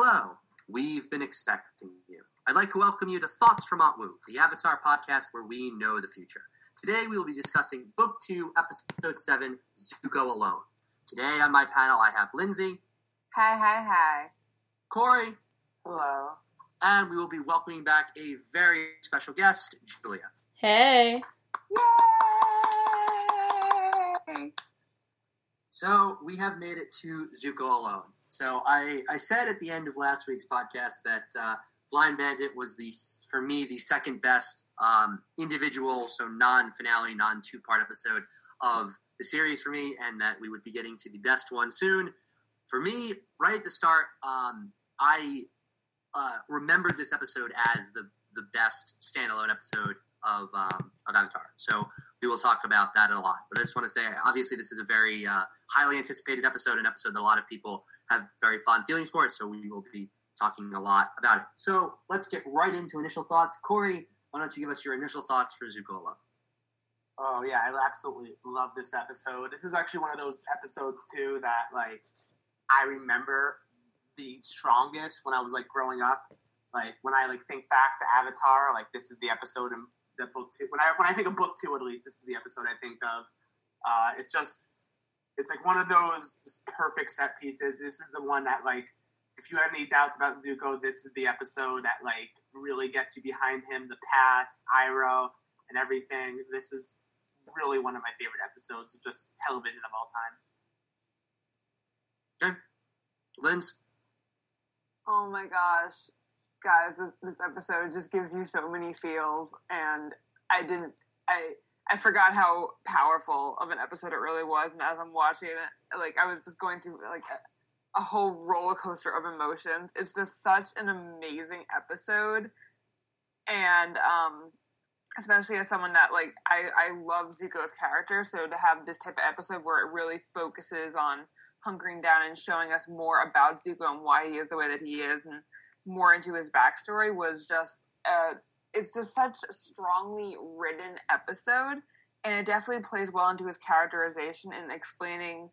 Hello, we've been expecting you. I'd like to welcome you to Thoughts from Otwu, the Avatar podcast where we know the future. Today we will be discussing Book 2, Episode 7, Zuko Alone. Today on my panel I have Lindsay. Hi, hi, hi. Corey. Hello. And we will be welcoming back a very special guest, Julia. Hey. Yay! So we have made it to Zuko Alone. So I, I said at the end of last week's podcast that uh, Blind Bandit was the for me the second best um, individual, so non-finale, non-two-part episode of the series for me, and that we would be getting to the best one soon. For me, right at the start, um, I uh, remembered this episode as the the best standalone episode of um, Avatar. So we will talk about that a lot. But I just want to say, obviously, this is a very uh, highly anticipated episode, an episode that a lot of people have very fond feelings for. So we will be talking a lot about it. So let's get right into initial thoughts. Corey, why don't you give us your initial thoughts for Zuko Alone? Oh yeah, I absolutely love this episode. This is actually one of those episodes too that like I remember the strongest when I was like growing up. Like when I like think back to Avatar, like this is the episode the book two. When I when I think of book two, at least this is the episode I think of. Uh, it's just it's like one of those just perfect set pieces. This is the one that like if you have any doubts about Zuko, this is the episode that like really gets you behind him, the past, Iroh, and everything. This is really one of my favorite episodes of just television of all time. Okay, Linz. Oh my gosh, guys, this, episode just gives you so many feels, and I didn't, I, I forgot how powerful of an episode it really was, and as I'm watching it, like I was just going through like a, a whole roller coaster of emotions. It's just such an amazing episode, and um, especially as someone that like I, I love Zuko's character, so to have this type of episode where it really focuses on hunkering down and showing us more about Zuko and why he is the way that he is, and more into his backstory was just uh, it's just such a strongly written episode, and it definitely plays well into his characterization and explaining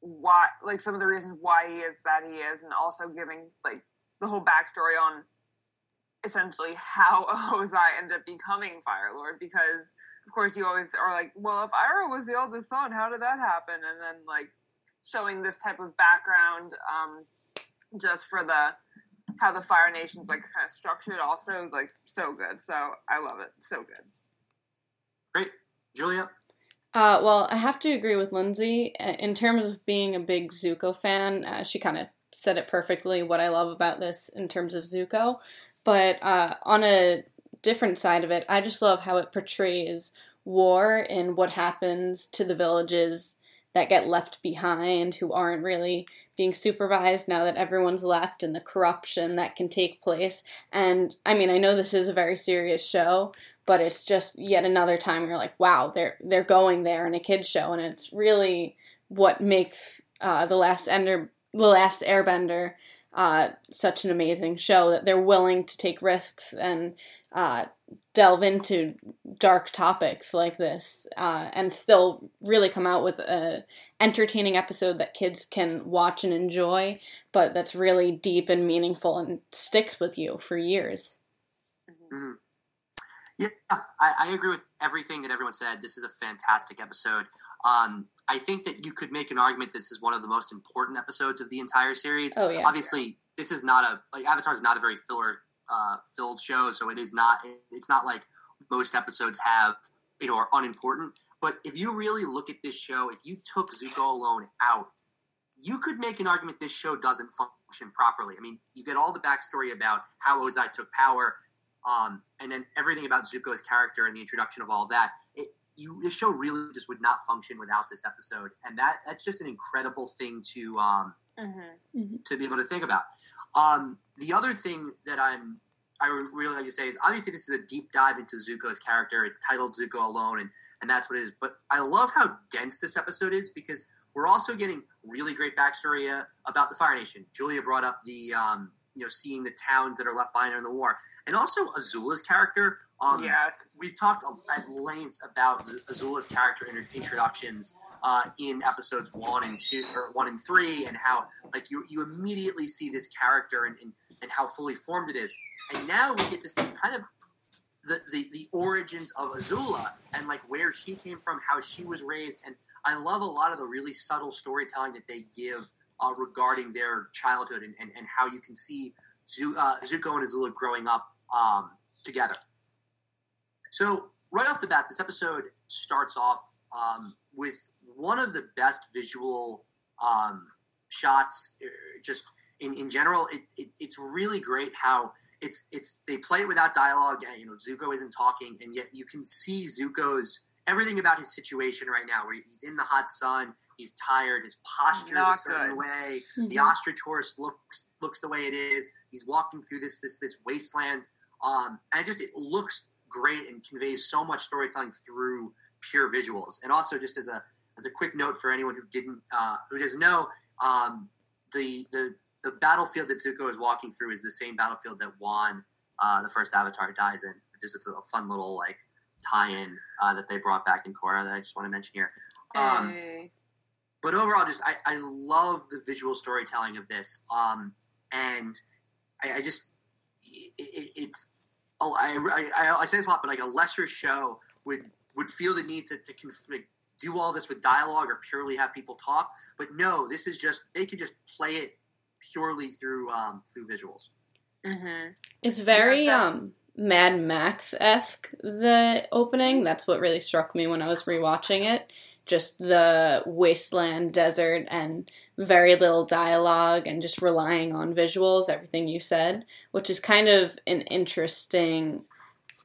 why, like some of the reasons why he is that he is, and also giving like the whole backstory on essentially how Ozai ended up becoming Fire Lord because of course you always are like, well, if Iroh was the oldest son, how did that happen? And then like showing this type of background um, just for the how the Fire Nation's like kind of structured also is like so good. So I love it. So good. Great, Julia. Uh, well, I have to agree with Lindsay Uh, in terms of being a big Zuko fan. Uh, she kind of said it perfectly. What I love about this in terms of Zuko, but uh, on a different side of it, I just love how it portrays war and what happens to the villages that get left behind who aren't really being supervised now that everyone's left and the corruption that can take place. And I mean, I know this is a very serious show, but it's just yet another time you're like, wow, they're they're going there in a kids show and it's really what makes uh, the last ender the last airbender uh, such an amazing show that they're willing to take risks and uh, delve into dark topics like this uh, and still really come out with a entertaining episode that kids can watch and enjoy but that's really deep and meaningful and sticks with you for years Mm-hmm. Yeah, I, I, agree with everything that everyone said. This is a fantastic episode. Um, I think that you could make an argument this is one of the most important episodes of the entire series. Oh, yeah. Obviously, this is not a like Avatar is not a very filler uh, filled show, so it is not. It's not like most episodes have you know are unimportant. But if you really look at this show, if you took Zuko alone out, you could make an argument this show doesn't function properly. I mean, you get all the backstory about how Ozai took power, um, and then everything about Zuko's character and the introduction of all that. It, you, the show really just would not function without this episode, and that that's just an incredible thing to um, Mm-hmm. to be able to think about. Um, the other thing that I'm I would really like to say is obviously this is a deep dive into Zuko's character. It's titled Zuko Alone, and and that's what it is. But I love how dense this episode is because we're also getting really great backstory uh, about the Fire Nation. Julia brought up the um, you know seeing the towns that are left behind in the war, and also Azula's character. Um, yes. we've talked at length about Azula's character in introductions uh, in episodes one and two or one and three, and how like you you immediately see this character and, and, and how fully formed it is. And now we get to see kind of the, the, the origins of Azula and like where she came from, how she was raised, and I love a lot of the really subtle storytelling that they give uh, regarding their childhood and, and, and how you can see uh, Zuko and Azula growing up um, together. So right off the bat, this episode starts off um, with one of the best visual um, shots, uh, just in, in general, it, it, it's really great how it's it's they play it without dialogue. And, you know, Zuko isn't talking, and yet you can see Zuko's everything about his situation right now. Where he's in the hot sun, he's tired, his posture is a certain good. way. Mhm. The ostrich horse looks looks the way it is. He's walking through this this this wasteland, um, and it just it looks great and conveys so much storytelling through pure visuals. And also, just as a as a quick note for anyone who didn't uh, who doesn't know, um, the the the battlefield that Zuko is walking through is the same battlefield that Wan, uh, the first Avatar, dies in. Just it's a fun little like tie-in uh, that they brought back in Korra that I just want to mention here. Um, Hey. but overall, just I, I love the visual storytelling of this, um, and I, I just it, it, it's oh, I, I I say this a lot, but like a lesser show would would feel the need to to do all this with dialogue or purely have people talk. But no, this is just they can just play it purely through um, through visuals. Mm-hmm. It's very Yeah, um Mad Max esque the opening. That's what really struck me when I was rewatching it. Just the wasteland desert and very little dialogue and just relying on visuals, everything you said, which is kind of an interesting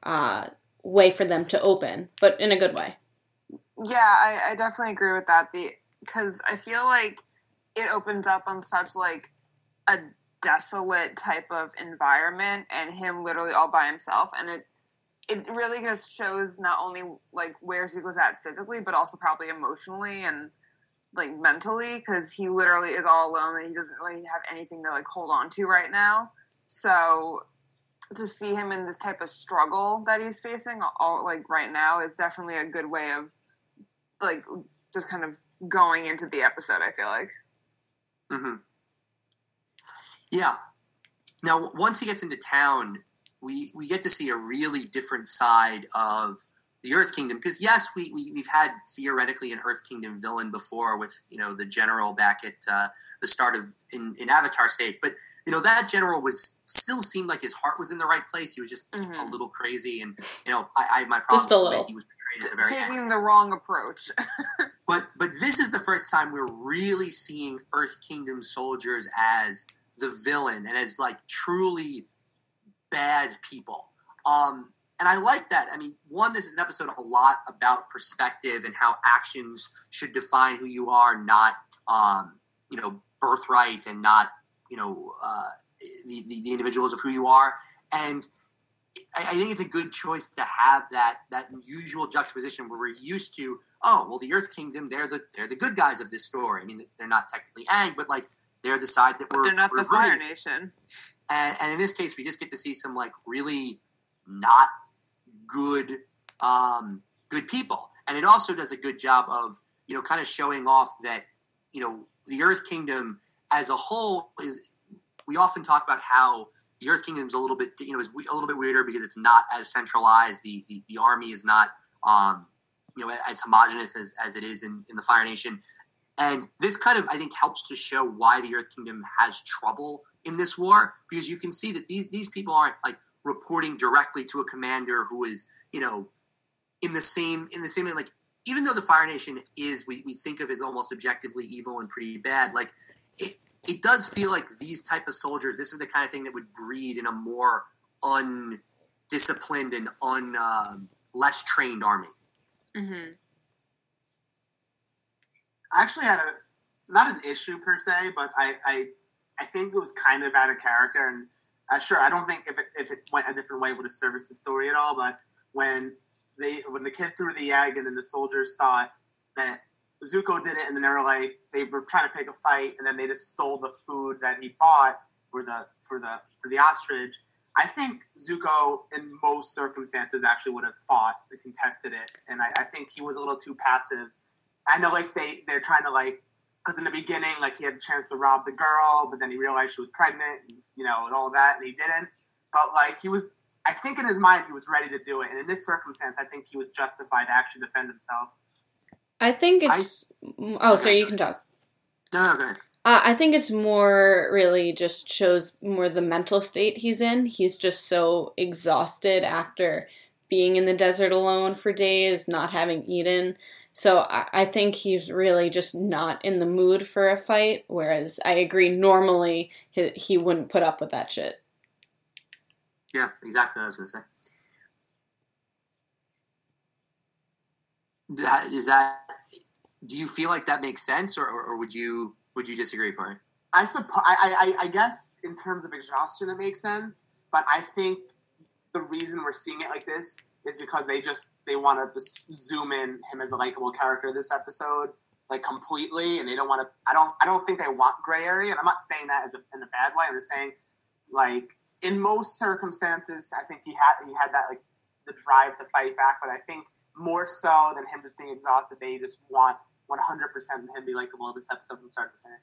uh, way for them to open, but in a good way. Yeah, I, I definitely agree with that. The because I feel like it opens up on such like a desolate type of environment, and him literally all by himself, and it it really just shows not only like where Zuko's at physically, but also probably emotionally and like mentally, because he literally is all alone and he doesn't really have anything to like hold on to right now. So to see him in this type of struggle that he's facing all like right now is definitely a good way of like just kind of going into the episode i feel like hmm Yeah. Now, once he gets into town, we we get to see a really different side of the Earth Kingdom. Because yes, we, we we've had theoretically an Earth Kingdom villain before with you know the general back at uh, the start of in, in Avatar State, but you know that general was still seemed like his heart was in the right place. He was just a Mhm. little crazy, and you know I, I had my problem Just a with the way little. he was portrayed at the very end. taking the wrong approach But but this is the first time we're really seeing Earth Kingdom soldiers as the villain and as like truly bad people. Um, and I like that. I mean, one, this is an episode a lot about perspective and how actions should define who you are, not um, you know birthright and not you know uh, the, the the individuals of who you are. And I, I think it's a good choice to have that that usual juxtaposition where we're used to, oh, well, the Earth Kingdom, they're the they're the good guys of this story. I mean, they're not technically Aang, but like they're the side that but we're they're not we're the fire nation and, and in this case, we just get to see some like really not good, um, good people. And it also does a good job of you know kind of showing off that you know the Earth Kingdom as a whole is. We often talk about how the Earth Kingdom is a little bit you know is a little bit weirder because it's not as centralized. The the, the army is not um, you know as homogenous as, as it is in, in the Fire Nation. And this kind of, I think, helps to show why the Earth Kingdom has trouble in this war because you can see that these these people aren't like reporting directly to a commander who is you know in the same in the same like even though the Fire Nation is we, we think of as almost objectively evil and pretty bad like it it does feel like these type of soldiers this is the kind of thing that would breed in a more undisciplined and un um, less trained army mm-hmm. I actually had a not an issue per se, but I I, I think it was kind of out of character. And uh, sure, I don't think if it, if it went a different way, would have serviced the story at all. But when they when the kid threw the egg and then the soldiers thought that Zuko did it, and then they were like they were trying to pick a fight, and then they just stole the food that he bought for the for the for the ostrich. I think Zuko, in most circumstances, actually would have fought and contested it, and I, I think he was a little too passive I know like they they're trying to like because in the beginning like he had a chance to rob the girl, but then he realized she was pregnant, and, you know, and all that, and he didn't. But like he was, I think in his mind he was ready to do it, and in this circumstance, I think he was justified to actually defend himself. I think it's. oh, sorry, you can talk. No, no. Uh, I think it's more really just shows more the mental state he's in. He's just so exhausted after being in the desert alone for days, not having eaten. So I, I think he's really just not in the mood for a fight. Whereas I agree, normally he, he wouldn't put up with that shit. Yeah, exactly what I was going to say. That- Is that? Do you feel like that makes sense, or, or, or would you would you disagree, Corey? I suppose I, I I guess in terms of exhaustion it makes sense, but I think the reason we're seeing it like this is because they just they want to zoom in him as a likable character this episode like completely, and they don't want to. I don't I don't think they want gray area, and I'm not saying that as a, in a bad way. I'm just saying like in most circumstances, I think he had he had that like the drive to fight back, but I think more so than him just being exhausted, they just want 100 percent him be likable this episode from start to finish.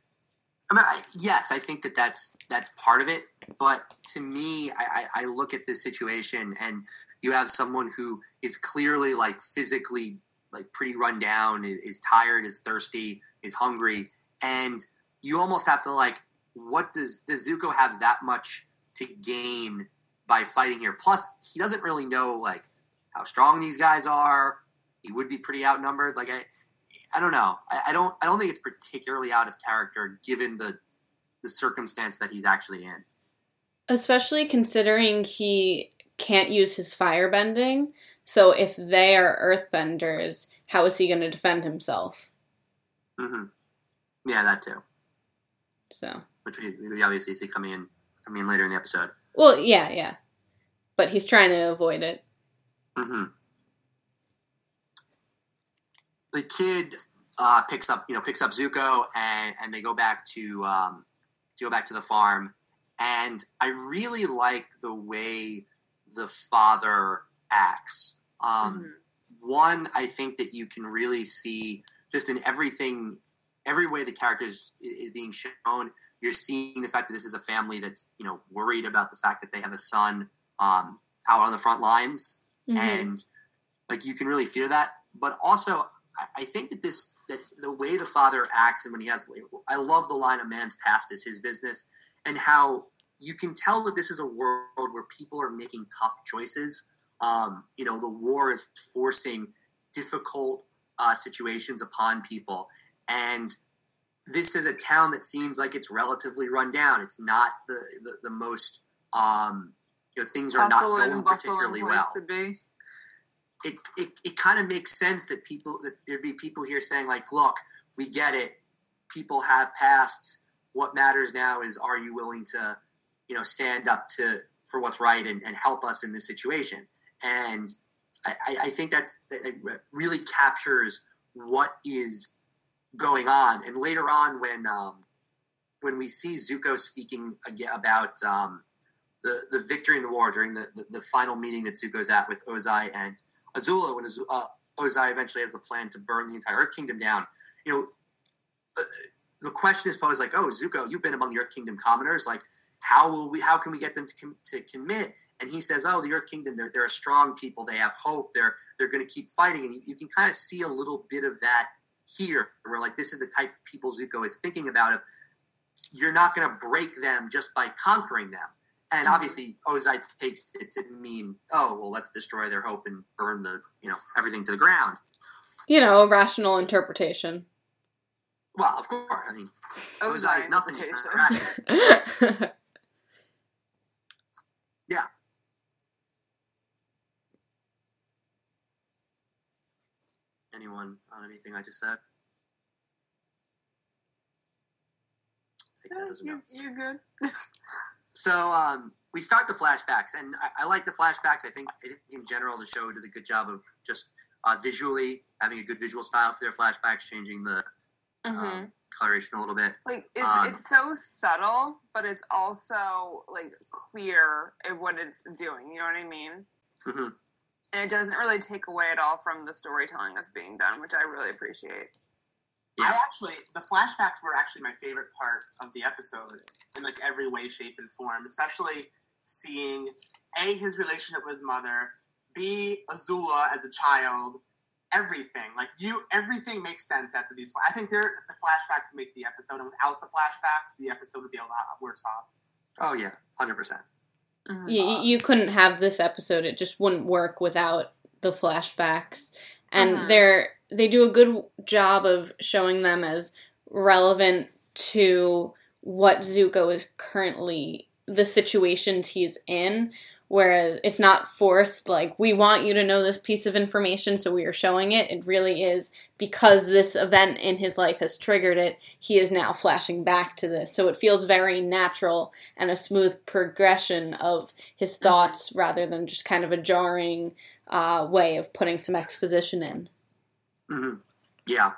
I mean, I, yes, I think that that's that's part of it. But to me, I, I, look at this situation, and you have someone who is clearly like physically like pretty run down, is, is tired, is thirsty, is hungry, and you almost have to like, what does does Zuko have that much to gain by fighting here? Plus, he doesn't really know like how strong these guys are. He would be pretty outnumbered. Like I, I don't know. I, I don't. I don't think it's particularly out of character given the the circumstance that he's actually in. Especially considering he can't use his fire bending. So if they are earthbenders, how is he going to defend himself? Mm-hmm. Yeah, that too. So, Which we, we obviously see coming in coming in later in the episode. well, yeah, yeah. But he's trying to avoid it. hmm The kid uh, picks up, you know, picks up Zuko, and and they go back to um, to go back to the farm. And I really like the way the father acts. Um, Mhm. One, I think that you can really see just in everything, every way the character is, being shown. You're seeing the fact that this is a family that's you know worried about the fact that they have a son um, out on the front lines Mhm. and like you can really feel that. But also, I, think that this that the way the father acts and when he has, I love the line "A man's past is his business," and how you can tell that this is a world where people are making tough choices. Um, you know, the war is forcing difficult uh, situations upon people, and this is a town that seems like it's relatively run down. It's not the the, the most um, you know things are not going and bustle and particularly well to be. It, it, it kind of makes sense that people that there'd be people here saying like look we get it. People have pasts what matters now is are you willing to you know stand up to for what's right and, and help us in this situation. And I, I- think that's that really captures what is going on. And later on when um, when we see Zuko speaking about um, the, the victory in the war during the, the, the final meeting that Zuko's at with Ozai and Azula when uh, Ozai eventually has the plan to burn the entire Earth Kingdom down. You know, uh, the question is posed like, "Oh, Zuko, you've been among the Earth Kingdom commoners. Like, how will we? How can we get them to com- to commit?" And he says, "Oh, the Earth Kingdom. They're they're a strong people. They have hope. They're they're going to keep fighting." And you, you can kind of see a little bit of that here, where like this is the type of people Zuko is thinking about. Of you're not going to break them just by conquering them. And Mhm. obviously, Ozai takes it to mean, oh, well, let's destroy their hope and burn the, you know, everything to the ground. You know, a rational interpretation. Well, of course. I mean, Ozai is nothing if not interpretation. rational. Yeah. Anyone on anything I just said? Take that as a no. you, you're good. So um, we start the flashbacks, and I, I like the flashbacks. I think in- in general the show does a good job of just uh, visually having a good visual style for their flashbacks, changing the Mhm. um, coloration a little bit. like it's um, it's so subtle, but it's also like clear at what it's doing. You know what I mean? Mhm. And it doesn't really take away at all from the storytelling that's being done, which I really appreciate. I actually the flashbacks were actually my favorite part of the episode in like every way, shape, and form. Especially seeing a his relationship with his mother, b Azula as a child, everything like you, everything makes sense after these. I think they're the flashback to make the episode, and without the flashbacks, the episode would be a lot worse off. Oh yeah, hundred percent. Mm-hmm. You, you couldn't have this episode; it just wouldn't work without the flashbacks, and mm-hmm. they're they do a good job of showing them as relevant to what Zuko is currently the situations he's in. Whereas it's not forced like we want you to know this piece of information so we are showing it. It really is because this event in his life has triggered it he is now flashing back to this. So it feels very natural and a smooth progression of his mm-hmm. thoughts rather than just kind of a jarring uh, way of putting some exposition in mm-hmm. yeah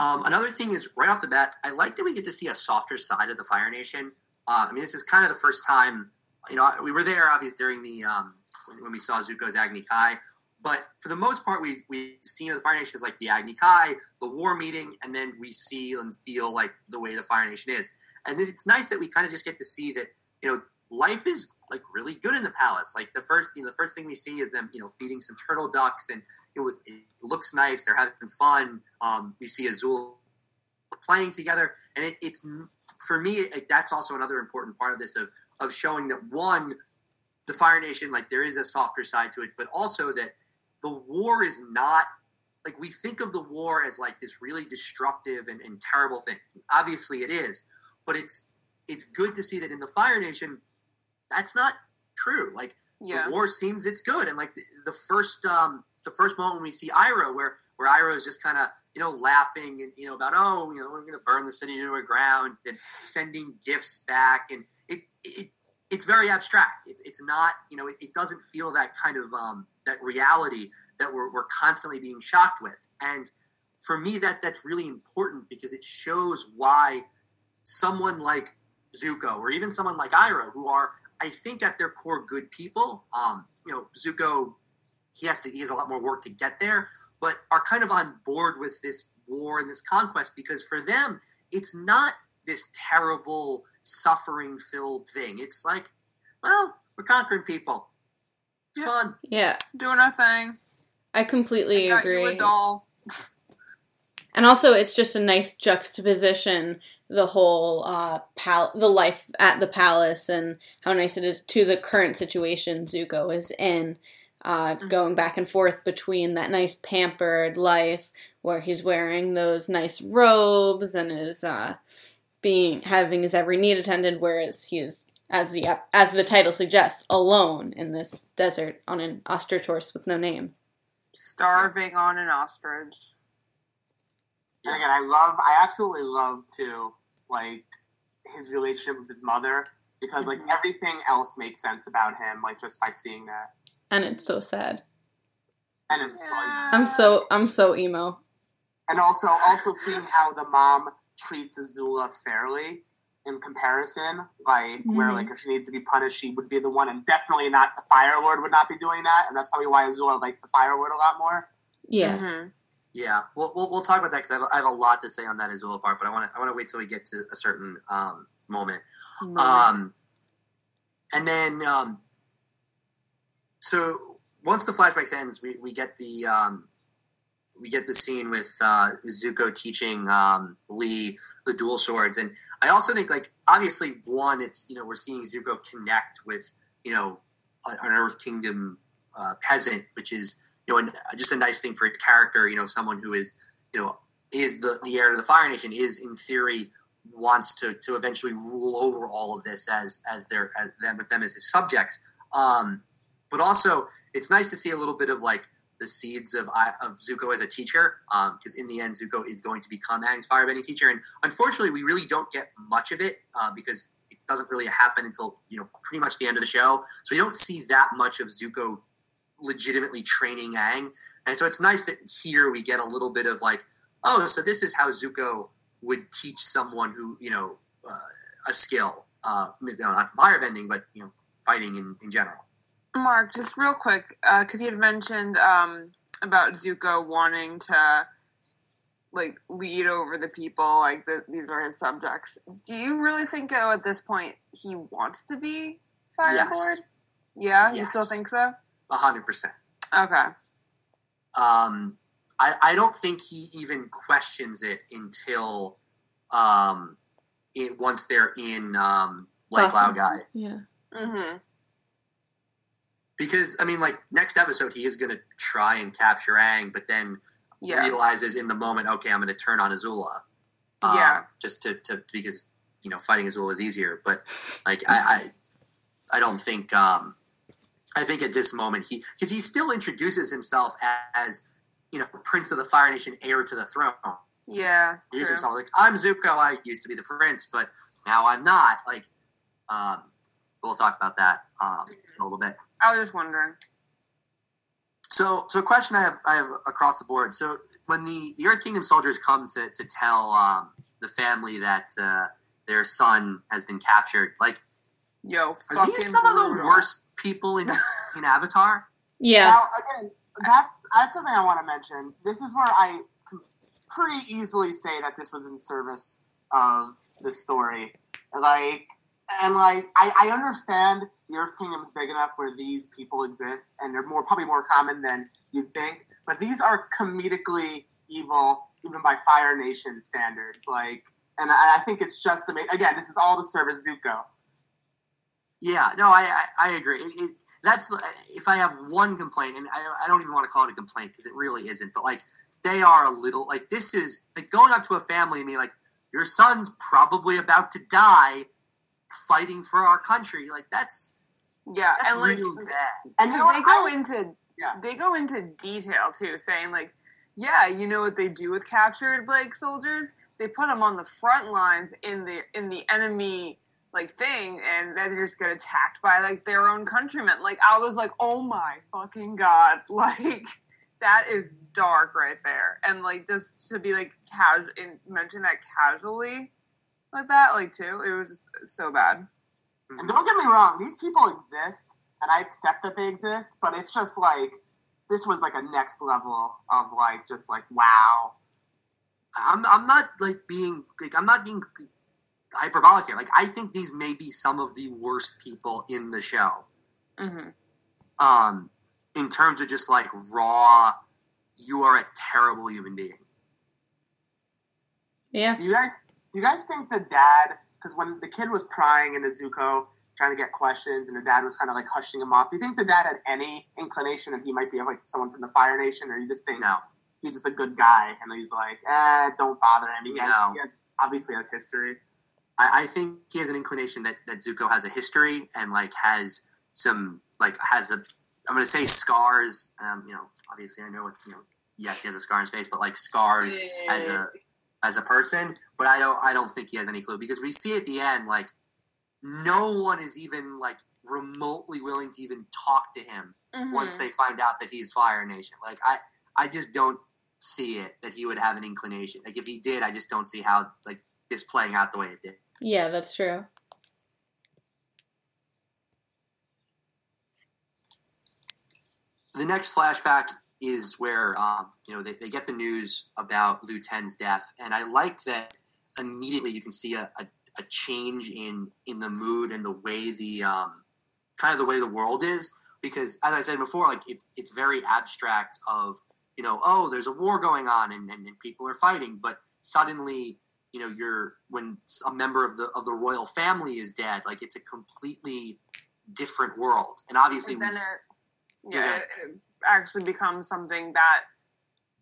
um, another thing is right off the bat i like that we get to see a softer side of the fire nation uh, i mean this is kind of the first time you know, we were there obviously during the um, when, we saw Zuko's Agni Kai, but for the most part, we've we've seen the Fire Nation as like the Agni Kai, the war meeting, and then we see and feel like the way the Fire Nation is. And this, it's nice that we kind of just get to see that you know life is like really good in the palace. Like the first, you know, the first thing we see is them, you know, feeding some turtle ducks, and it looks nice. They're having fun. Um, we see Azul playing together, and it, it's for me. It, that's also another important part of this of of showing that one, the Fire Nation, like there is a softer side to it, but also that the war is not like we think of the war as like this really destructive and, and terrible thing. Obviously, it is, but it's it's good to see that in the Fire Nation, that's not true. Like yeah. the war seems it's good, and like the, the first um, the first moment when we see Iroh, where where Iroh is just kind of you know laughing and you know about oh you know we're going to burn the city to the ground and sending gifts back, and it it it's very abstract. It's, it's not, you know, it, it doesn't feel that kind of um, that reality that we're, we're constantly being shocked with. And for me, that that's really important because it shows why someone like Zuko or even someone like Iroh, who are, I think, at their core good people. Um, you know, Zuko, he has to, he has a lot more work to get there, but are kind of on board with this war and this conquest because for them, it's not this terrible suffering filled thing. It's like, well, we're conquering people. It's yeah. fun. Yeah. Doing our thing. I completely I agree. You a doll. and also it's just a nice juxtaposition the whole uh pal- the life at the palace and how nice it is to the current situation Zuko is in. Uh, mm-hmm. going back and forth between that nice pampered life where he's wearing those nice robes and is uh, being having his every need attended, whereas he is, as the as the title suggests, alone in this desert on an ostrich horse with no name, starving on an ostrich. And again, I love, I absolutely love to like his relationship with his mother because like mm-hmm. everything else makes sense about him, like just by seeing that. And it's so sad. And it's yeah. I'm so I'm so emo. And also also seeing how the mom treats Azula fairly in comparison. Like mm-hmm. where like if she needs to be punished, she would be the one, and definitely not the Fire Lord would not be doing that, and that's probably why Azula likes the Fire Lord a lot more. Yeah. Mm-hmm. Yeah, we'll, we'll, we'll talk about that because I, I, have a lot to say on that Azula part, but I want to I want to wait till we get to a certain um, moment. Mm-hmm. Um, and then, um, so once the flashbacks ends, we, we get the um, we get the scene with uh, Zuko teaching um, Lee the dual swords, and I also think like obviously one, it's you know we're seeing Zuko connect with you know an Earth Kingdom uh, peasant, which is you know an, just a nice thing for its character. You know, someone who is you know is the the heir to the Fire Nation is in theory wants to to eventually rule over all of this as as their as them with them as his subjects. Um, but also, it's nice to see a little bit of like the seeds of of Zuko as a teacher, because um, in the end, Zuko is going to become Aang's firebending teacher. And unfortunately, we really don't get much of it uh, because it doesn't really happen until you know pretty much the end of the show. So we don't see that much of Zuko legitimately training Aang. And so it's nice that here we get a little bit of like, oh, so this is how Zuko would teach someone who you know uh, a skill, uh, not firebending, but you know, fighting in, in general. Mark, just real quick, because uh, you had mentioned um, about Zuko wanting to like lead over the people, like that these are his subjects. Do you really think though at this point he wants to be Firelord? Yes. Yeah, you still think so? A hundred percent. Okay. Um, I, I don't think he even questions it until um, it once they're in um, Lake Gotham. Laogai. Yeah. Mm-hmm. Because I mean, like next episode, he is going to try and capture Aang, but then Yeah. realizes in the moment, okay, I'm going to turn on Azula. Um, Yeah. Just to, to because you know fighting Azula is easier, but like I I, I don't think um, I think at this moment he because he still introduces himself as you know Prince of the Fire Nation, heir to the throne. Yeah. He introduces himself like I'm Zuko. I used to be the prince, but now I'm not. Like, um, we'll talk about that um, in a little bit. I was just wondering. So, so a question I have, I have across the board. So, when the, the Earth Kingdom soldiers come to, to tell um, the family that uh, their son has been captured, like, Yo, are fucking these some of the worst people in, in Avatar? Yeah. Now, again, that's that's something I want to mention. This is where I pretty easily say that this was in service of the story. Like, and like, I, I understand the Earth Kingdom is big enough where these people exist, and they're more probably more common than you'd think. But these are comedically evil, even by Fire Nation standards. Like, and I, I think it's just to make again, this is all to service Zuko. Yeah, no, I I, I agree. It, it, that's uh, if I have one complaint, and I, I don't even want to call it a complaint because it really isn't. But like, they are a little like this is like going up to a family and being like, your son's probably about to die fighting for our country. Like that's Yeah, that's and like really bad. And you know they go I- into Yeah. they go into detail too, saying like, yeah, you know what they do with captured like soldiers? They put them on the front lines in the in the enemy like thing, and then they just get attacked by like their own countrymen. Like I was like, oh my fucking god, like that is dark right there, and like just to be like casual and mention that casually like that, like too, it was so bad. And don't get me wrong, these people exist, and I accept that they exist, but it's just like this was like a next level of like just like wow. I'm I'm not like being like I'm not being hyperbolic here. Like I think these may be some of the worst people in the show. hmm Um, in terms of just like raw, you are a terrible human being. Yeah. Do you guys do you guys think the dad because when the kid was prying into Zuko trying to get questions and the dad was kind of like hushing him off, do you think the dad had any inclination that he might be like someone from the Fire Nation, or you just think No, he's just a good guy and he's like, eh, don't bother him. He has, No. he has obviously has history. I, I think he has an inclination that that Zuko has a history and like has some like has a I'm gonna say scars. Um, you know, obviously I know what you know. Yes, he has a scar on his face, but like scars as a as a person. But I don't I don't think he has any clue because we see at the end like no one is even like remotely willing to even talk to him Mm-hmm. once they find out that he's Fire Nation. Like I I just don't see it that he would have an inclination. Like if he did, I just don't see how like this playing out the way it did. Yeah, that's true. the next flashback is where um, you know they, they get the news about Lu Ten's death, and I like that immediately you can see a, a, a change in in the mood and the way the um, kind of the way the world is because as I said before, like it's it's very abstract of you know oh there's a war going on and, and, and people are fighting, but suddenly you know you're when a member of the of the royal family is dead, like it's a completely different world, and obviously And we then s- it, yeah, Yeah. it, it actually becomes something that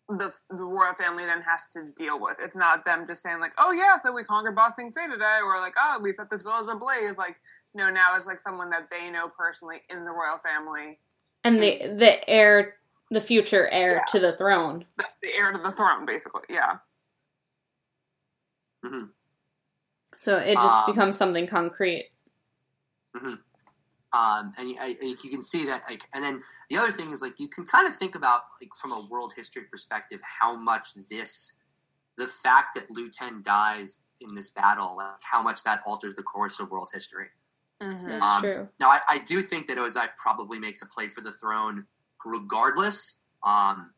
the, the royal family then has to deal with. It's not them just saying like, "Oh yeah, so we conquered Ba Sing Se today," or like, "Oh, we set this village ablaze." Like, no, now it's like someone that they know personally in the royal family, And the the heir, the future heir Yeah. to the throne. the, the heir to the throne, basically. Yeah, So it just Um, becomes something concrete. um, and you, I, you can see that like and then the other thing is like you can kind of think about like from a world history perspective how much this the fact that Lu Ten dies in this battle like how much that alters the course of world history mm-hmm. That's um, true. now I, I do think that Ozai probably makes a play for the throne regardless um,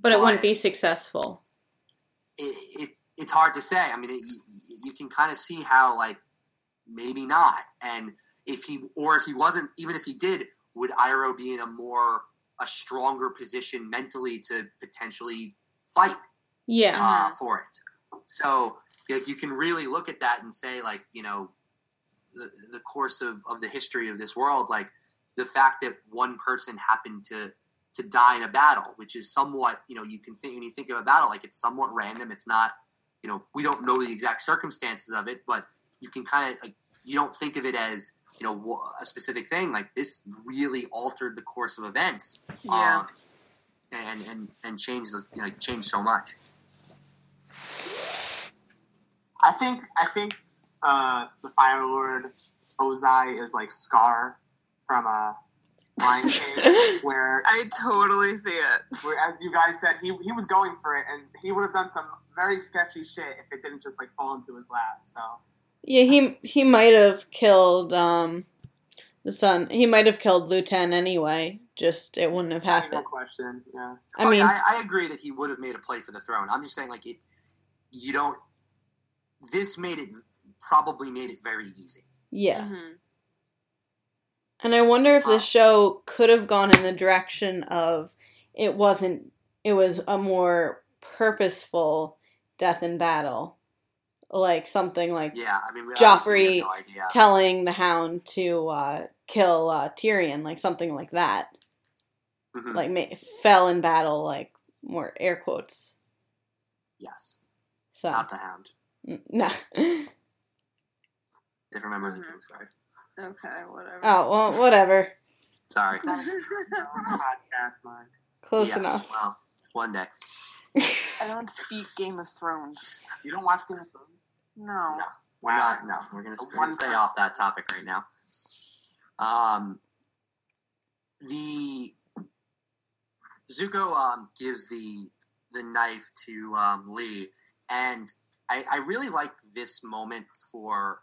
But it but- wouldn't be successful. it, it it's hard to say. I mean, it, you, you can kind of see how like maybe not, and if he or if he wasn't, even if he did, would Iroh be in a more a stronger position mentally to potentially fight Yeah. uh, for it? So like, you can really look at that and say like you know the, the course of, of the history of this world like the fact that one person happened to to die in a battle which is somewhat you know you can think when you think of a battle like it's somewhat random it's not you know we don't know the exact circumstances of it but you can kind of like you don't think of it as you know a specific thing like this really altered the course of events Yeah. um, and and and changed the, you know, changed so much I think I think uh, the Fire Lord Ozai is like Scar from a Lion King, where, I totally see it. where as you guys said, he he was going for it, and he would have done some very sketchy shit if it didn't just like fall into his lap. So Yeah, he he might have killed um the son. He might have killed Lu Ten anyway. Just it wouldn't have not even a happened. question. Yeah. I oh, mean, yeah, I, I agree that he would have made a play for the throne. I'm just saying, like it, you don't. This made it probably made it very easy. yeah. Mhm. And I wonder if Huh. the show could have gone in the direction of it wasn't. It was a more purposeful death in battle, like something like Yeah, I mean, we Joffrey no idea. telling the Hound to uh, kill uh, Tyrion, like something like that. Mhm. Like ma- fell in battle, like more air quotes. yes, So not the Hound. no. Different member of the. King's Guard. Okay, whatever. Oh well, whatever. Sorry. Podcast, Mark. Close yes. enough. Well, one day. I don't speak Game of Thrones. You don't watch Game of Thrones? No. No. We're not. No, we're gonna, we're gonna stay off that topic right now. Um, the Zuko um, gives the the knife to um, Lee, and I, I really like this moment for,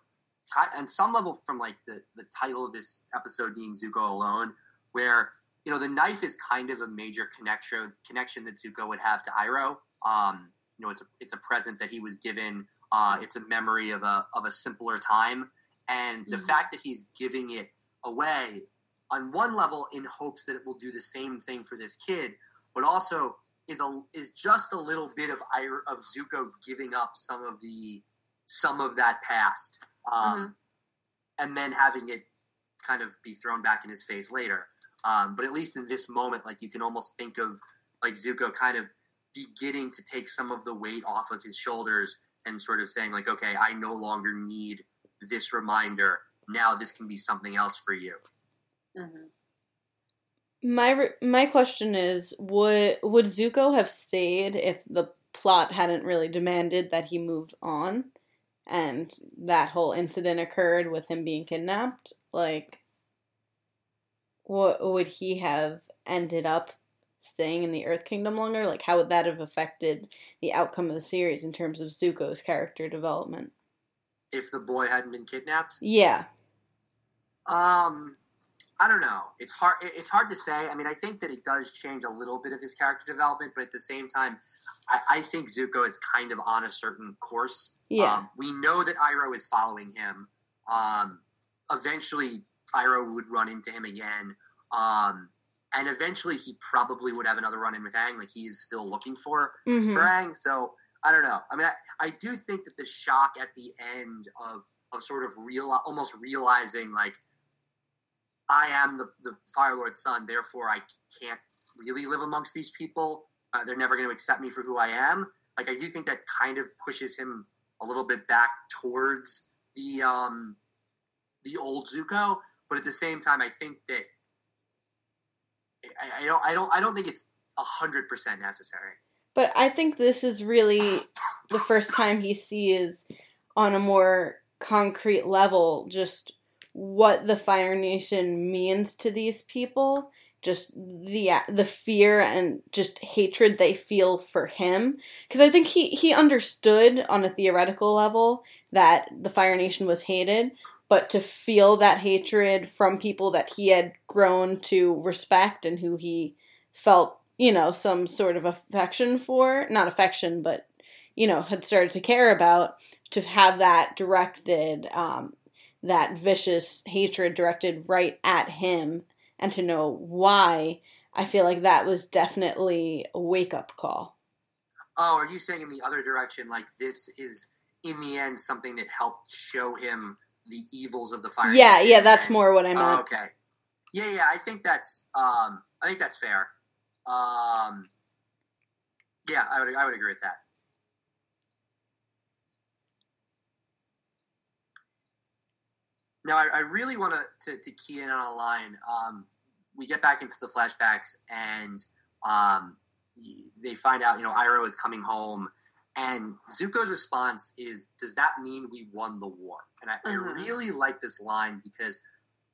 on some level, from like the the title of this episode being Zuko alone, where you know the knife is kind of a major connection connection that Zuko would have to Iroh. Um, you know, it's a it's a present that he was given. Uh, it's a memory of a of a simpler time, and the Mhm. fact that he's giving it away on one level in hopes that it will do the same thing for this kid, but also is a is just a little bit of of Zuko giving up some of the some of that past, um, and then having it kind of be thrown back in his face later. Um, but at least in this moment, like you can almost think of like Zuko kind of beginning to take some of the weight off of his shoulders and sort of saying like, okay, I no longer need this reminder. Now this can be something else for you. Mhm. My re- my question is would would Zuko have stayed if the plot hadn't really demanded that he moved on and that whole incident occurred with him being kidnapped like what would he have ended up staying in the Earth Kingdom longer like how would that have affected the outcome of the series in terms of Zuko's character development If the boy hadn't been kidnapped, yeah Um, I don't know. It's hard. It's hard to say. I mean, I think that it does change a little bit of his character development, but at the same time, I, I think Zuko is kind of on a certain course. Yeah. Um, we know that Iroh is following him. Um, eventually, Iroh would run into him again. Um, and eventually, he probably would have another run in with Aang. Like he is still looking for hmm for Aang. So I don't know. I mean, I, I do think that the shock at the end of of sort of real, almost realizing like I am the the Fire Lord's son, therefore I can't really live amongst these people. Uh, they're never going to accept me for who I am. Like I do think that kind of pushes him a little bit back towards the um the old Zuko, but at the same time, I think that I, I don't I don't I don't think it's hundred percent necessary. But I think this is really the first time he sees on a more concrete level just what the Fire Nation means to these people, just the the fear and just hatred they feel for him because I think he he understood on a theoretical level that the Fire Nation was hated, but to feel that hatred from people that he had grown to respect and who he felt, you know, some sort of affection for, not affection, but you know, had started to care about, to have that directed, um, that vicious hatred directed right at him, and to know why, I feel like that was definitely a wake up call. Oh, are you saying in the other direction, like this is in the end something that helped show him the evils of the fire? Yeah, yeah, that's and- more what I meant. Oh, okay. Yeah, yeah, I think that's um I think that's fair. Um yeah, I would I would agree with that. Now I, I really want to to key in on a line. Um, we get back into the flashbacks and um, they find out you know Iroh is coming home, and Zuko's response is, "Does that mean we won the war?" And I, Mhm. I really like this line because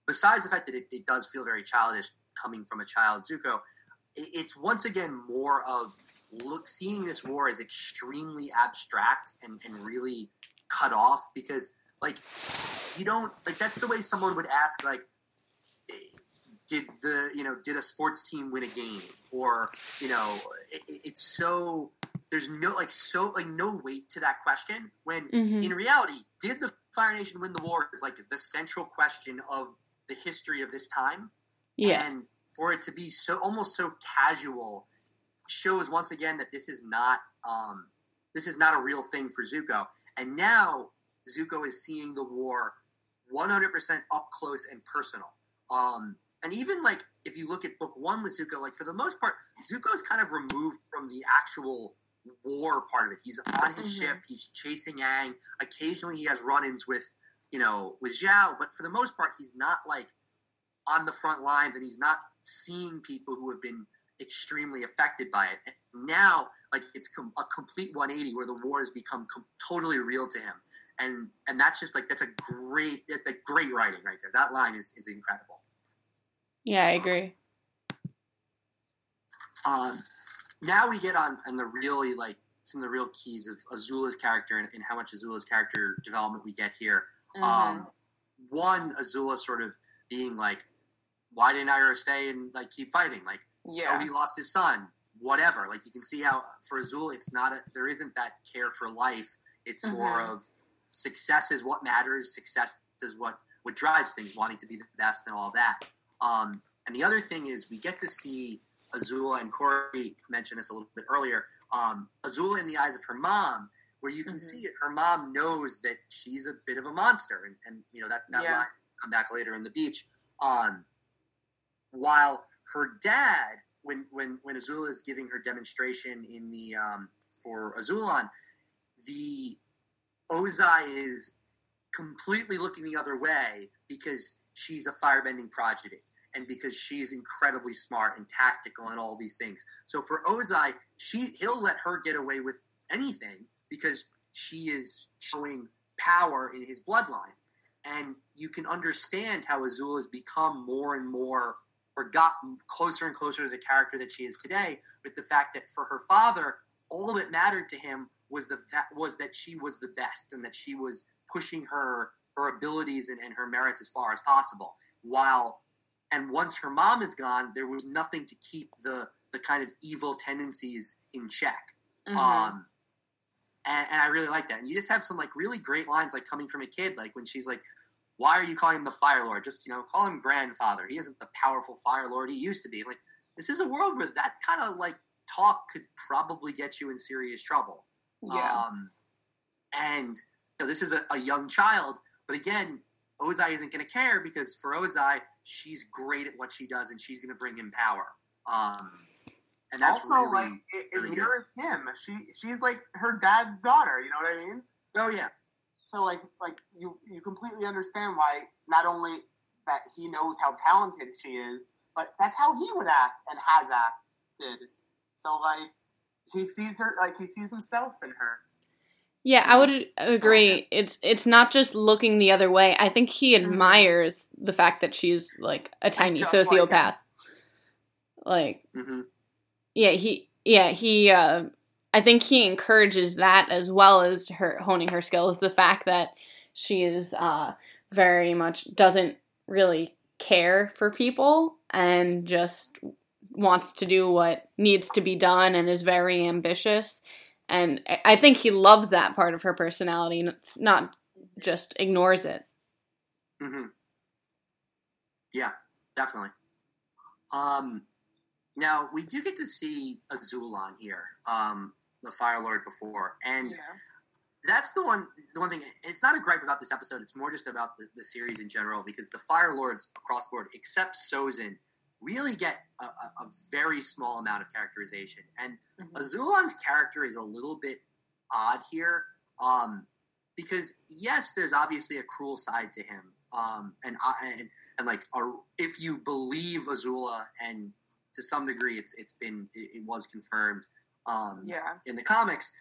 besides the fact that it, it does feel very childish coming from a child Zuko, it, it's once again more of look seeing this war as extremely abstract and, and really cut off because like you don't like that's the way someone would ask like eh, did the you know did a sports team win a game or you know it- it's so there's no like so like no weight to that question when Mhm. in reality did the fire nation win the war is like the central question of the history of this time Yeah. and for it to be so almost so casual shows once again that this is not um, this is not a real thing for Zuko. And now Zuko is seeing the war 100% up close and personal. Um, and even like if you look at book one with Zuko, like for the most part, Zuko is kind of removed from the actual war part of it. He's on his Mhm. ship. He's chasing Aang. Occasionally, he has run-ins with you know with Zhao, but for the most part, he's not like on the front lines, and he's not seeing people who have been extremely affected by it. And now, like it's com- a complete 180 where the war has become com- totally real to him, and and that's just like that's a great that's a great writing right there. That line is is incredible. Yeah, I agree. Um, now we get on on the really like some of the real keys of Azula's character and, and how much Azula's character development we get here. Mhm. Um, one, Azula sort of being like, why didn't Iroh stay and like keep fighting? Like, yeah. so he lost his son. Whatever. Like you can see how for Azula, it's not a there isn't that care for life. It's more Mhm. of success is what matters. Success is what what drives things. Wanting to be the best and all that. Um, and the other thing is we get to see Azula and Corey mentioned this a little bit earlier. Um, Azula in the eyes of her mom, where you can Mhm. see it. Her mom knows that she's a bit of a monster, and, and you know that that Yeah. line come back later in the beach. Um, while her dad, when when when Azula is giving her demonstration in the um, for Azulon, the Ozai is completely looking the other way because she's a firebending prodigy and because she's incredibly smart and tactical and all these things. So for Ozai, she he'll let her get away with anything because she is showing power in his bloodline. And you can understand how Azula has become more and more or got closer and closer to the character that she is today with the fact that for her father, all that mattered to him was the was that she was the best and that she was pushing her her abilities and, and her merits as far as possible. While and once her mom is gone, there was nothing to keep the the kind of evil tendencies in check. Mhm. Um, and, and I really like that. And you just have some like really great lines like coming from a kid, like when she's like, "Why are you calling him the Fire Lord? Just you know, call him grandfather. He isn't the powerful Fire Lord he used to be." Like this is a world where that kind of like talk could probably get you in serious trouble. yeah. Um, and you know, this is a, a young child, but again, Ozai isn't going to care because for Ozai, she's great at what she does, and she's going to bring him power. Um, and that's also, really, like it, it really good. mirrors him. She she's like her dad's daughter. You know what I mean? oh yeah, So like like you you completely understand why not only that he knows how talented she is, but that's how he would act and has acted. So like he sees her like he sees himself in her. Yeah, I would agree. It's it's not just looking the other way. I think he admires the fact that she's like a tiny just like sociopath. Like, hmm yeah, he yeah, he uh I think he encourages that as well as her honing her skills. The fact that she is uh very much doesn't really care for people and just wants to do what needs to be done and is very ambitious And I- I think he loves that part of her personality, n- not just ignores it. Mm-hmm. Yeah, definitely. Um, now we do get to see Azulon here, um, the Fire Lord before, and Yeah. that's the one. The one thing. It's not a gripe about this episode. It's more just about the, the series in general because the Fire Lords across the board, except Sozin, really get a, a, a very small amount of characterization. And Mhm. Azulon's character is a little bit odd here, um, because yes, there's obviously a cruel side to him, um, and and and like a, if you believe Azula, and to some degree, it's it's been it, it was confirmed. Um, Yeah. in the comics,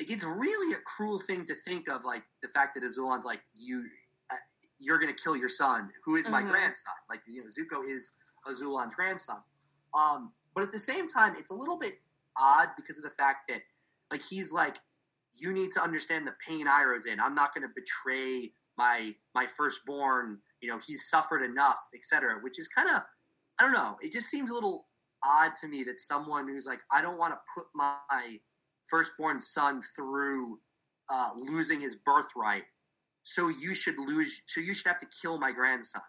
it gets really a cruel thing to think of, like the fact that Azulon's like you, you're gonna kill your son, who is my Mhm. grandson. Like you know, Zuko is Azulon's grandson. Um, but at the same time, it's a little bit odd because of the fact that, like, he's like, you need to understand the pain Iroh's in. I'm not gonna betray my my firstborn. You know, he's suffered enough, etc. Which is kind of, I don't know. It just seems a little odd to me that someone who's like, I don't want to put my firstborn son through uh, losing his birthright, so you should lose. So you should have to kill my grandson.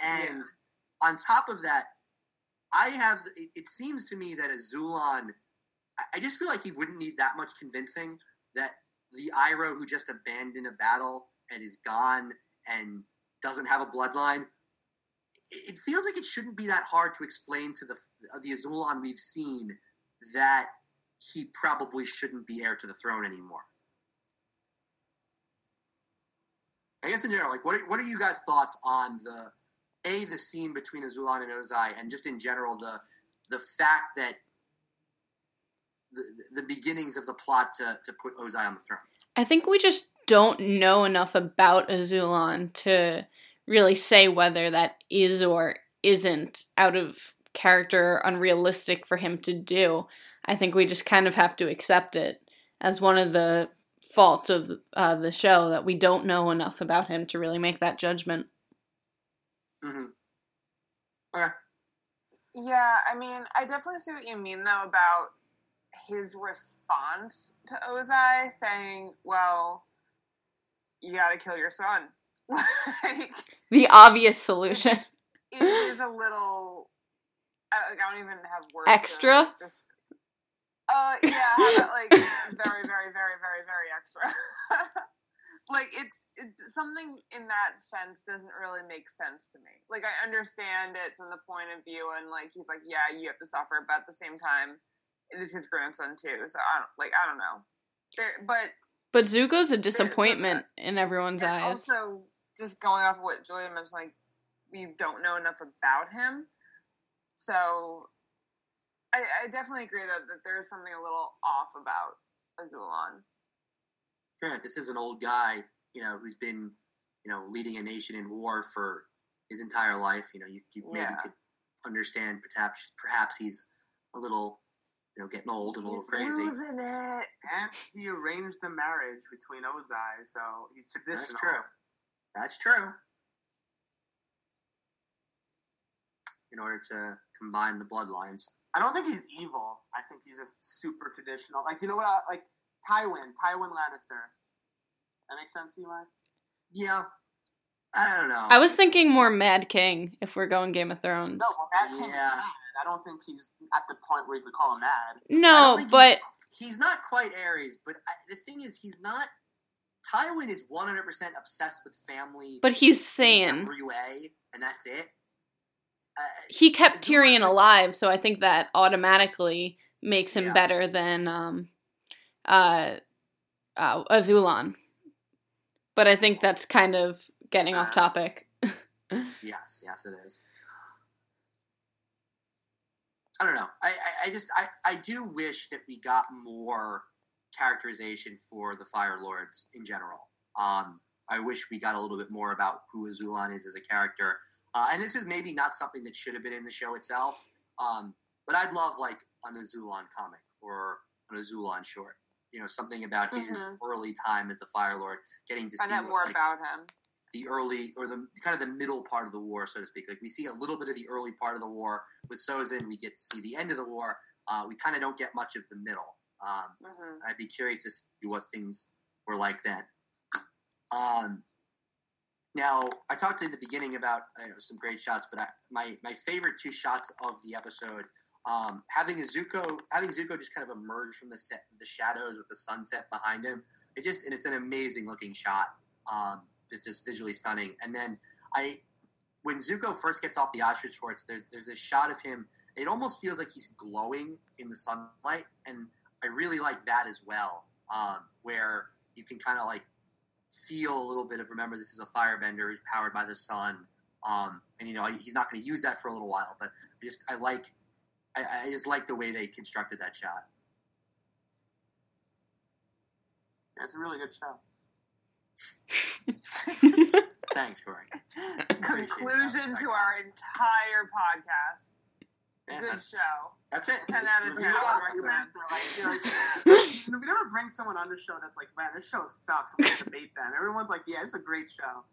And on top of that, I have. It, it seems to me that Azulon, I, I just feel like he wouldn't need that much convincing that the Iroh who just abandoned a battle and is gone and doesn't have a bloodline it it feels like it shouldn't be that hard to explain to the the Azulon we've seen that he probably shouldn't be heir to the throne anymore. I guess in general, like what are, what are you guys' thoughts on the a the scene between Azulon and Ozai, and just in general the the fact that the the beginnings of the plot to to put Ozai on the throne. I think we just don't know enough about Azulon to really say whether that is or isn't out of character, unrealistic for him to do. I think we just kind of have to accept it as one of the faults of uh, the show that we don't know enough about him to really make that judgment. Mm-hmm. Yeah, I mean, I definitely see what you mean though about his response to Ozai saying, "Well, you got to kill your son." like The obvious solution. it is a little. I, like I don't even have words. to Extra? Uh, yeah, like very, very, very, very, very extra. like it's it, something in that sense doesn't really make sense to me. Like I understand it from the point of view, and like he's like, yeah, you have to suffer, but at the same time, it is his grandson too. So I don't like I don't know. There, but But Zuko's a disappointment in everyone's and eyes. also, just going off of what Julia mentioned, like we don't know enough about him, so I, I definitely agree that, that there's something a little off about Azulon. Granted, this is an old guy, you know, who's been, you know, leading a nation in war for his entire life. You know, you, you maybe Yeah. could understand perhaps perhaps he's a little, you know, getting old and a little He's crazy. losing it. And he arranged the marriage between Ozai, so he's traditional. That's true. That's true. In order to combine the bloodlines. I don't think he's evil. I think he's just super traditional. Like you know what? I- Like Tywin, Tywin Lannister. That makes sense to you, Mike? Yeah. I don't know. I was thinking more Mad King if we're going Game of Thrones. No, well, Mad King's Yeah. mad. I don't think he's at the point where you could call him mad. No, but he's, he's not quite Aerys, but I, the thing is, he's not. Tywin is 100% obsessed with family but he's in sane. every way, and that's it. Uh, He kept Tyrion alive, so I think that automatically makes him Yeah. better than um, uh, uh, Azulon. But I think that's kind of getting off topic. Yes, yes, it is. I don't know. I, I, I just I, I do wish that we got more characterization for the Fire Lords in general. Um, I wish we got a little bit more about who Azulon is as a character. Uh, and this is maybe not something that should have been in the show itself. Um, but I'd love like an Azulon comic or an Azulon short. You know, something about his Mhm. early time as a Fire Lord, getting to Find see out more like, about him. the early or the kind of the middle part of the war, so to speak. Like we see a little bit of the early part of the war with Sozin. We get to see the end of the war. Uh, we kind of don't get much of the middle. Um, Mhm. I'd be curious to see what things were like then. Um, now, I talked in the beginning about you know, some great shots, but I, my my favorite two shots of the episode, um, having Zuko, having Zuko just kind of emerge from the set, the shadows with the sunset behind him. It just and it's an amazing looking shot, um, just just visually stunning. And then I, when Zuko first gets off the ostrich horse, there's there's this shot of him. It almost feels like he's glowing in the sunlight, and I really like that as well, um, where you can kind of like feel a little bit of remember this is a firebender who's powered by the sun, um, and you know he's not going to use that for a little while, but I just I like I, I just like the way they constructed that shot. Yeah, it's a really good show. Thanks, Corey. Conclusion to our entire podcast. Yeah, Good that's, show. that's it. 10 out of 10. the I box. recommend. Like, you're we never bring someone on the show that's like, man, this show sucks. We can debate them. Everyone's like, yeah, it's a great show.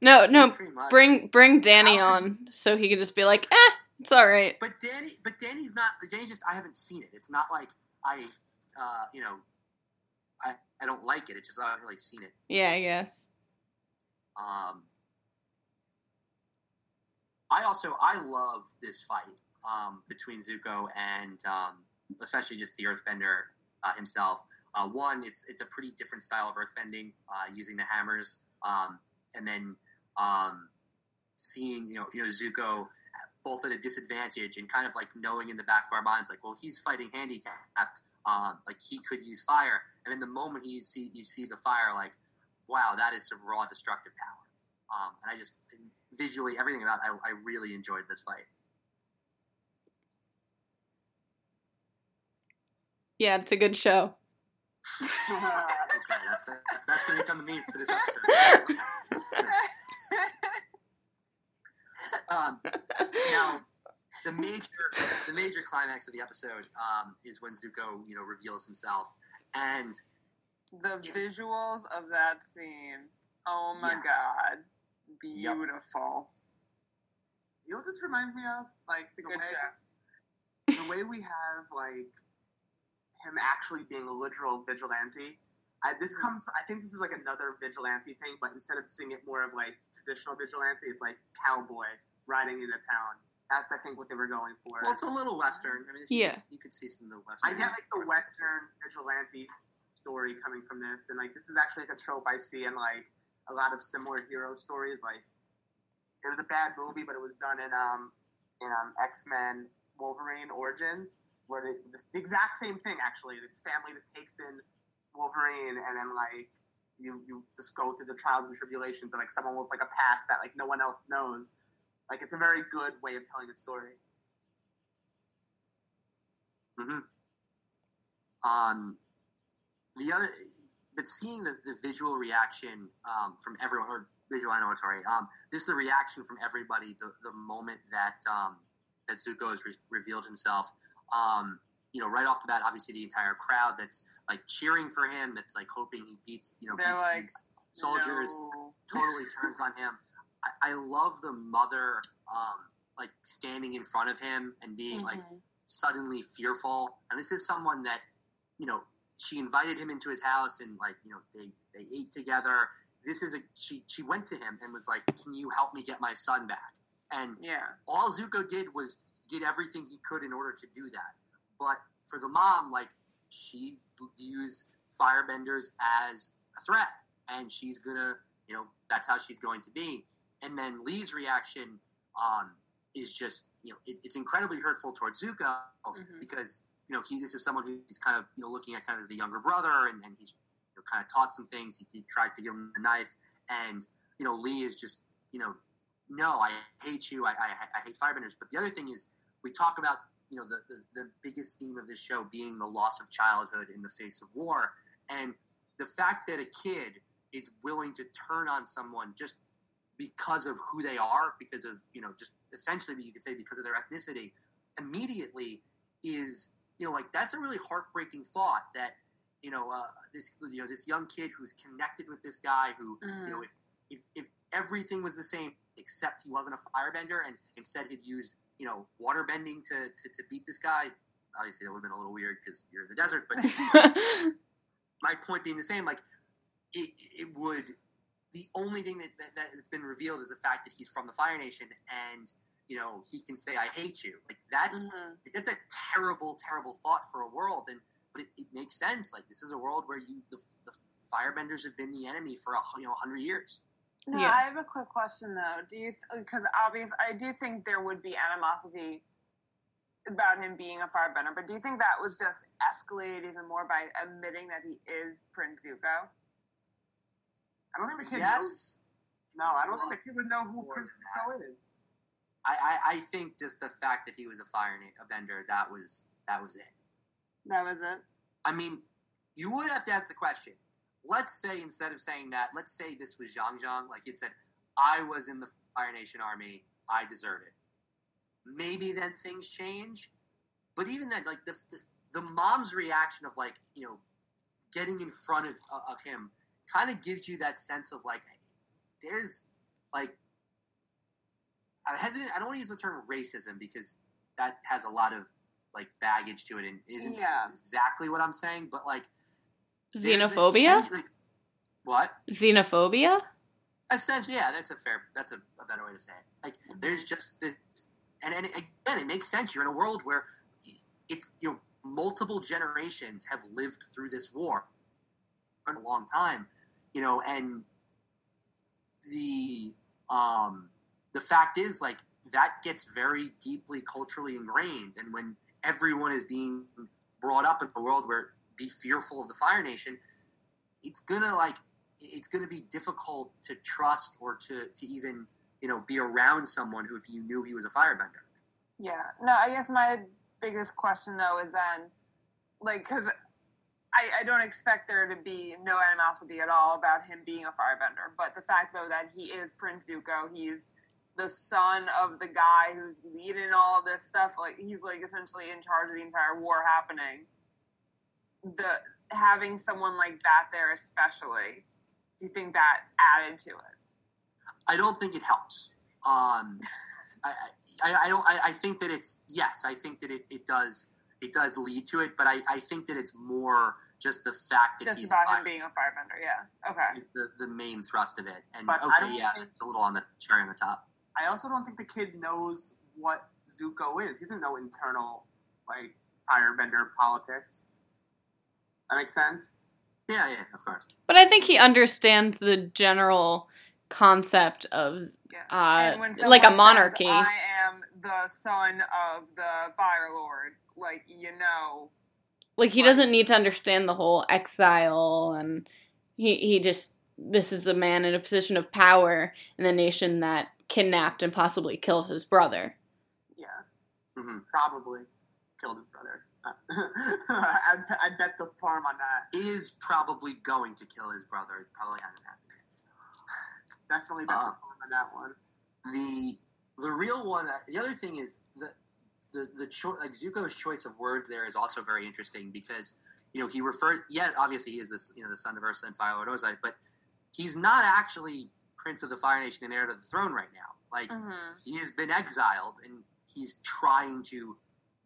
no, no, bring bring Danny How could on so he can just be like, eh, it's all right. But Danny, but Danny's not. Danny's just. I haven't seen it. It's not like I, uh, you know, I I don't like it. It's just I haven't really seen it. Yeah, I guess. Um, I also I love this fight um, between Zuko and um, especially just the Earthbender uh, himself. Uh, one, it's it's a pretty different style of earthbending uh, using the hammers, um, and then um, seeing you know you know Zuko both at a disadvantage and kind of like knowing in the back of our minds like well he's fighting handicapped um, like he could use fire and then the moment you see you see the fire like wow that is some raw destructive power um, and I just visually everything about it, I, I really enjoyed this fight Yeah, it's a good show. okay that, that, that's going to become the meme for this episode um, now the major the major climax of the episode um, is when Zuko you know reveals himself and the visuals of that scene. Oh my Yes. god. Beautiful. You know what this reminds me of? Like the good way, show. the way we have like him actually being a literal vigilante. I, this Mm-hmm. comes. I think this is like another vigilante thing, but instead of seeing it more of like traditional vigilante, it's like cowboy riding into town. That's I think what they were going for. well it's a little western I mean Yeah. you could see some of the western. I western get like the parts of it. Western vigilante story coming from this, and like this is actually like a trope I see in like a lot of similar hero stories. Like it was a bad movie, but it was done in um in um X Men Wolverine Origins, where this, the exact same thing actually. This family just takes in Wolverine, and then like you you just go through the trials and tribulations of like someone with like a past that like no one else knows. Like it's a very good way of telling a story. hmm Um, the other, but seeing the, the visual reaction um, from everyone, or visual and auditory, um, just the reaction from everybody the, the moment that um, that Zuko has re- revealed himself. Um, you know, right off the bat, obviously the entire crowd that's like cheering for him, that's like hoping he beats, you know, They're beats like, these soldiers No. totally turns on him. I, I love the mother, um, like standing in front of him and being like Mhm. suddenly fearful. And this is someone that, you know, she invited him into his house and like, you know, they they ate together. This is a she she went to him and was like, "Can you help me get my son back?" And Yeah. all Zuko did was did everything he could in order to do that. But for the mom, like she views firebenders as a threat, and she's gonna, you know, that's how she's going to be. And then Lee's reaction um, is just, you know, it, it's incredibly hurtful towards Zuko Mhm. because you know he this is someone who's kind of you know looking at kind of as the younger brother, and, and he's you know, kind of taught some things. He, he tries to give him the knife, and you know Lee is just you know no, I hate you. I, I, I hate firebenders. But the other thing is, we talk about you know the, the, the biggest theme of this show being the loss of childhood in the face of war, and the fact that a kid is willing to turn on someone just because of who they are, because of you know just essentially you could say because of their ethnicity, immediately is you know like that's a really heartbreaking thought that you know uh, this you know this young kid who's connected with this guy who you know Mhm. if, if if everything was the same except he wasn't a firebender and instead he'd used you know water bending to, to to beat this guy obviously that would have been a little weird because you're in the desert. But my point being the same, like it, it would. The only thing that, that that's been revealed is the fact that he's from the Fire Nation, and you know he can say "I hate you." Like that's Mhm. that's a terrible, terrible thought for a world, and but it, it makes sense. Like this is a world where you the, the firebenders have been the enemy for a you know hundred years. No, Yeah. I have a quick question though. Do you because obviously I do think there would be animosity about him being a firebender, but do you think that was just escalated even more by admitting that he is Prince Zuko? I don't think the kid knows. Yes, No, I don't think the kid would know who Prince Zuko is. I, I I think just the fact that he was a fire na- a bender that was that was it. That was it. I mean, you would have to ask the question. Let's say instead of saying that, let's say this was Zhang Zhang, like he'd said, I was in the Fire Nation army, I deserted. Maybe then things change. But even then, like the, the, the mom's reaction of like, you know, getting in front of, of him kind of gives you that sense of like, there's like, I hesitate, I don't want to use the term racism because that has a lot of like baggage to it and isn't Yeah. exactly what I'm saying, but like Xenophobia? ten- like, what? Xenophobia? Essentially, yeah, that's a fair. That's a, a better way to say it. Like, there's just this, and, and again, it makes sense. You're in a world where it's you know multiple generations have lived through this war for a long time, you know, and the um the fact is like that gets very deeply culturally ingrained, and when everyone is being brought up in a world where be fearful of the Fire Nation, it's gonna like it's to be difficult to trust or to, to even you know be around someone who if you knew he was a firebender Yeah. No, I guess my biggest question though is then, like, because I, I don't expect there to be no animosity at all about him being a firebender, but the fact though that he is Prince Zuko, he's the son of the guy who's leading all this stuff. Like, he's like essentially in charge of the entire war happening. The having someone like that there, especially, do you think that added to it? i don't think it helps um i i, I don't I, I think that it's yes i think that it, it does it does lead to it but i i think that it's more just the fact that Just he's about him being a firebender, yeah. Okay. is the, the main thrust of it and But okay yeah it's a little on the cherry on the top I also don't think the kid knows what Zuko is. He doesn't know internal like firebender politics. That makes sense. yeah yeah of course But I think he understands the general concept of Yeah. uh, like a someone says, monarchy. I am the son of the Fire Lord. Like you know, like he Right. doesn't need to understand the whole exile and he he just this is a man in a position of power in the nation that kidnapped and possibly killed his brother. yeah. hmm Probably killed his brother. I, I bet the farm on that. is probably going to kill his brother it probably hasn't happened Definitely bet Uh. the farm on that one. the the real one. uh, The other thing is the the the cho- like Zuko's choice of words there is also very interesting because you know he referred. Yeah, obviously he is this you know the son of Ursa and Fire Lord Ozai, but he's not actually Prince of the Fire Nation and heir to the throne right now. Like hmm he has been exiled and he's trying to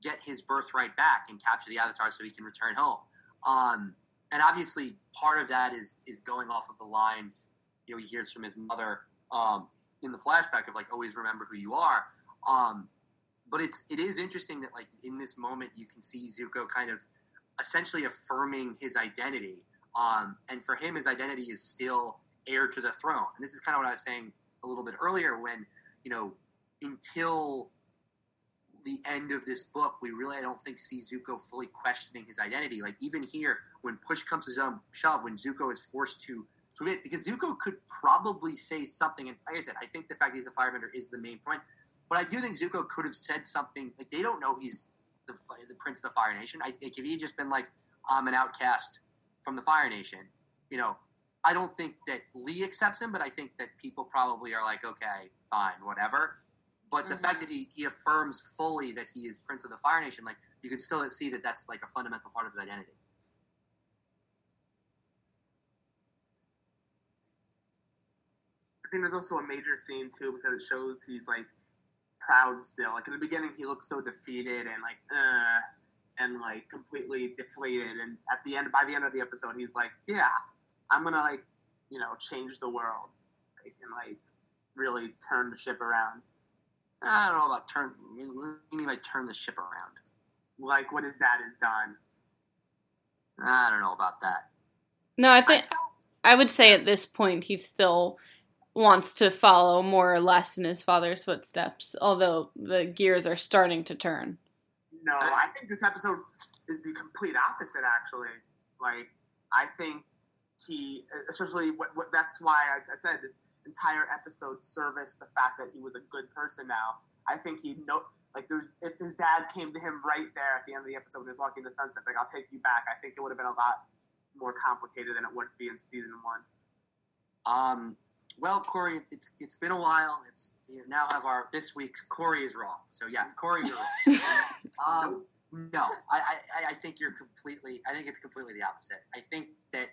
get his birthright back and capture the Avatar so he can return home. Um, and obviously, part of that is is going off of the line. You know, he hears from his mother um, in the flashback of like, "Always remember who you are." Um, but it's it is interesting that like in this moment you can see Zuko kind of essentially affirming his identity. Um, and for him, his identity is still heir to the throne. And this is kind of what I was saying a little bit earlier when you know until the end of this book, we really I don't think see Zuko fully questioning his identity. Like even here, when push comes to shove- when Zuko is forced to admit, because Zuko could probably say something, and like I said, I think the fact he's a firebender is the main point. But I do think Zuko could have said something like they don't know he's the the prince of the Fire Nation. I think if he had just been like, I'm an outcast from the Fire Nation, you know, I don't think that Lee accepts him, but I think that people probably are like, okay, fine, whatever. But the Mhm. fact that he, he affirms fully that he is Prince of the Fire Nation, like you can still see that that's like a fundamental part of his identity. I think there's also a major scene too because it shows he's like proud still. Like in the beginning, he looks so defeated and like, uh, and like completely deflated. And at the end, by the end of the episode, he's like, "Yeah, I'm gonna like, you know, change the world, like, and like really turn the ship around." I don't know about turn. What do you mean by turn the ship around? Like what his dad has done. I don't know about that. No, I I think saw, I would say at this point he still wants to follow more or less in his father's footsteps, although the gears are starting to turn. No, I think this episode is the complete opposite. Actually, like I think he, especially what, what that's why I, I said this entire episode serviced the fact that he was a good person. Now I think he know like there's if his dad came to him right there at the end of the episode was walking the sunset, like I'll take you back. I think it would have been a lot more complicated than it would be in season one. Um, well, Corey, it's it's been a while. It's you now have our this week's Corey is wrong. So yeah, Corey, you're wrong. um, no, I, I I think you're completely. I think it's completely the opposite. I think that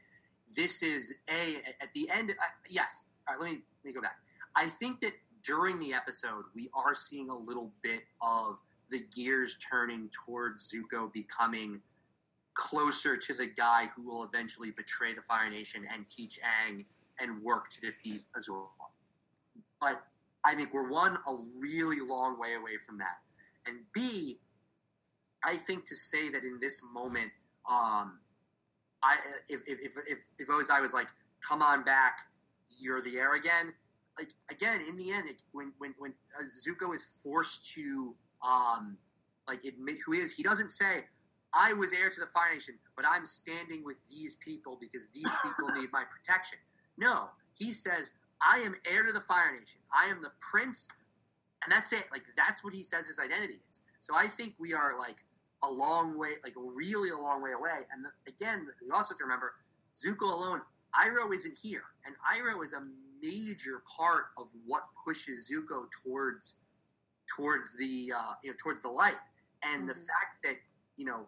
this is a at the end. Uh, yes. All right. Let me let me go back. I think that during the episode we are seeing a little bit of the gears turning towards Zuko becoming closer to the guy who will eventually betray the Fire Nation and teach Aang and work to defeat Azor. But I think we're one a really long way away from that, and B, I think to say that in this moment, um, I if if if if, if Ozai was like, "Come on back, you're the heir again," like again in the end, it, when when when Zuko is forced to um like admit who he is, he doesn't say, "I was heir to the Fire Nation, but I'm standing with these people because these people need my protection." No, he says, I am heir to the Fire Nation. I am the prince, and that's it. Like that's what he says his identity is. So I think we are like a long way, like really a long way away. And the, again, you also have to remember, Zuko alone, Iroh isn't here, and Iroh is a major part of what pushes Zuko towards towards the uh, you know towards the light. And the Mhm. fact that you know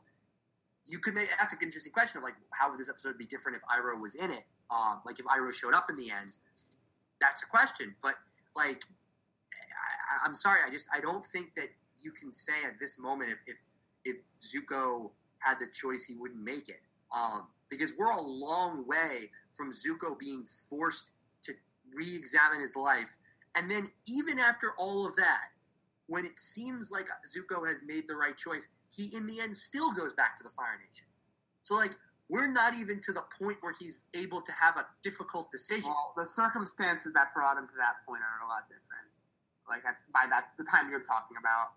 you could make ask an interesting question of like how would this episode be different if Iroh was in it? Um, like if Iroh showed up in the end, that's a question. But like, I, I'm sorry, I just I don't think that you can say at this moment if if if Zuko had the choice, he wouldn't make it. Um, because we're a long way from Zuko being forced to re-examine his life, and then even after all of that, when it seems like Zuko has made the right choice, he in the end still goes back to the Fire Nation. So like we're not even to the point where he's able to have a difficult decision. Well, the circumstances that brought him to that point are a lot different. Like at, by that the time you're talking about,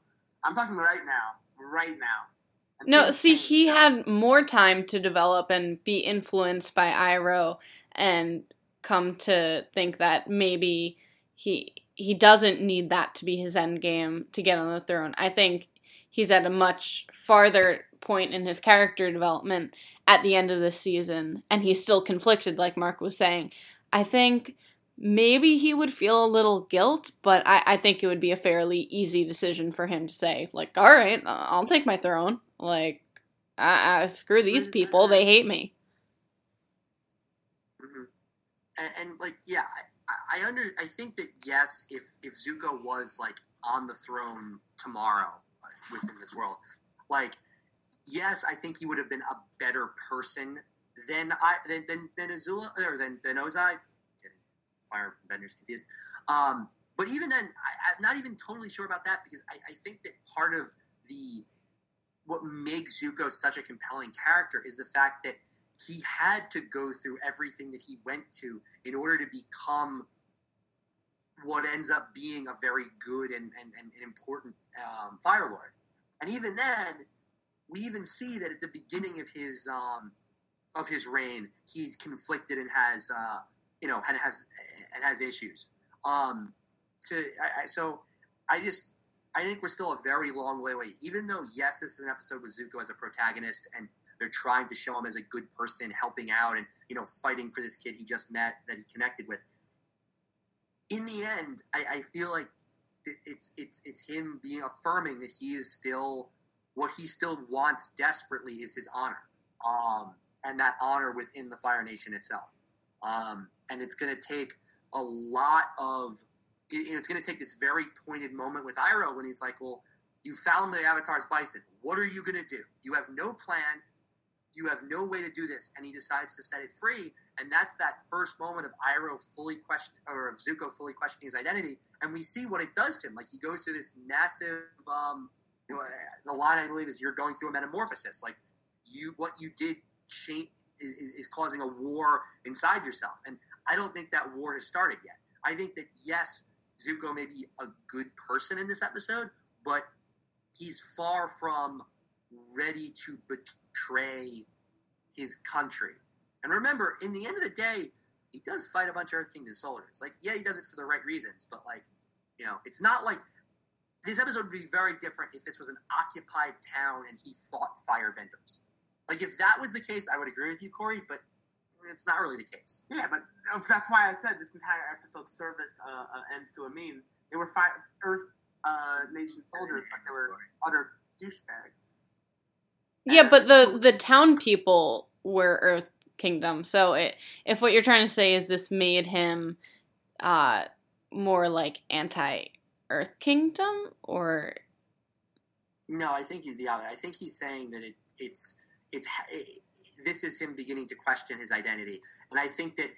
I'm talking right now, right now. No, see, he now. had more time to develop and be influenced by Iroh and come to think that maybe he he doesn't need that to be his end game to get on the throne. I think he's at a much farther point in his character development at the end of this season and he's still conflicted like Mark was saying. I think maybe he would feel a little guilt, but I, I think it would be a fairly easy decision for him to say, like, all right, I'll take my throne. Like, I, I, screw these people, they hate me. hmm And, and like, yeah, I, I under, I think that yes, if if Zuko was like on the throne tomorrow uh, within this world, like, yes, I think he would have been a better person than I than than, than Azula or than than Ozai. Firebenders confused. Um, but even then, I, I'm not even totally sure about that because I, I think that part of the what makes Zuko such a compelling character is the fact that he had to go through everything that he went to in order to become what ends up being a very good and, and, and important um, Fire Lord. And even then, we even see that at the beginning of his um, of his reign, he's conflicted and has uh, you know and has and has issues. Um, to I, I, so, I just I think we're still a very long way away. Even though yes, this is an episode with Zuko as a protagonist and they're trying to show him as a good person, helping out, and you know, fighting for this kid he just met that he connected with. In the end, I, I feel like it's it's it's him being affirming that he is still what he still wants desperately is his honor, um, and that honor within the Fire Nation itself. Um, and it's going to take a lot of it- it's going to take this very pointed moment with Iroh when he's like, "Well, You found the Avatar's bison. What are you gonna do? You have no plan. You have no way to do this, and he decides to set it free. And that's that first moment of Iroh fully question or of Zuko fully questioning his identity, and we see what it does to him. Like he goes through this massive. Um, the line I believe is you're going through a metamorphosis. Like you, what you did change is, is causing a war inside yourself, and I don't think that war has started yet. I think that yes, Zuko may be a good person in this episode, but he's far from ready to betray his country. And remember, in the end of the day, he does fight a bunch of Earth Kingdom soldiers. Like, yeah, he does it for the right reasons, but like, you know, it's not like this episode would be very different if this was an occupied town and he fought firebenders. Like, if that was the case, I would agree with you, Corey, but it's not really the case. Yeah, but that's why I said this entire episode service uh, uh, ends to a meme. They were fi- Earth uh, Nation soldiers, but they were utter douchebags. Yeah, but the the town people were Earth Kingdom. So it, if what you're trying to say is this made him uh, more like anti Earth Kingdom, or no, I think he's the other. I think he's saying that it, it's it's it, this is him beginning to question his identity, and I think that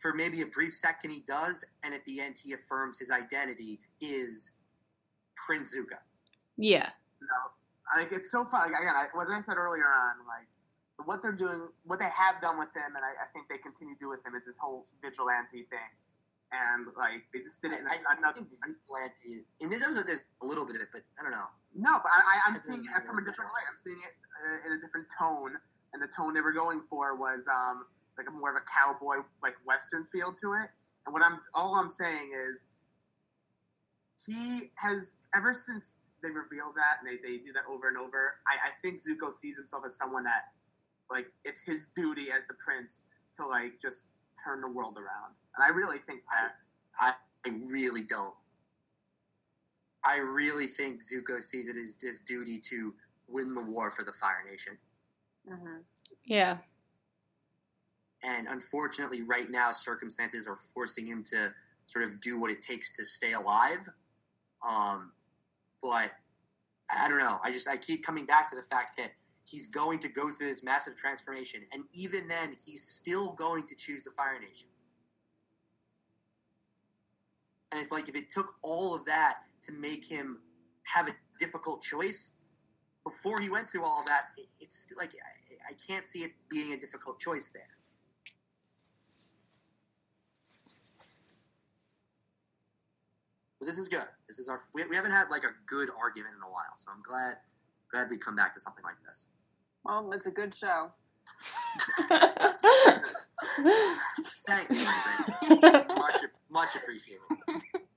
for maybe a brief second he does, and at the end he affirms his identity is Prince Zuko. Yeah. No, like it's so fun. Like again, I, what I said earlier on, like what they're doing, what they have done with him, and I, I think they continue to do with him is this whole vigilante thing. And like they just didn't. In, I, I think vigilante in this episode, there's a little bit of it, but I don't know. No, but I, am seeing it from a different way. I'm seeing it uh, in a different tone, and the tone they were going for was um, like a more of a cowboy, like western feel to it. And what I'm all I'm saying is he has ever since they revealed that and they, they do that over and over. I, I think Zuko sees himself as someone that like it's his duty as the prince to like just turn the world around. And I really think that I, I really don't. I really think Zuko sees it as his duty to win the war for the Fire Nation. Mm-hmm. Yeah. And unfortunately, right now, circumstances are forcing him to sort of do what it takes to stay alive. Um, but I don't know. I just I keep coming back to the fact that he's going to go through this massive transformation, and even then, he's still going to choose the Fire Nation. And if like if it took all of that to make him have a difficult choice before he went through all of that, it's like I, I can't see it being a difficult choice there. But this is good. This is our we, we haven't had like a good argument in a while, so I'm glad glad we come back to something like this. Well, it's a good show. Thank you, much much appreciated.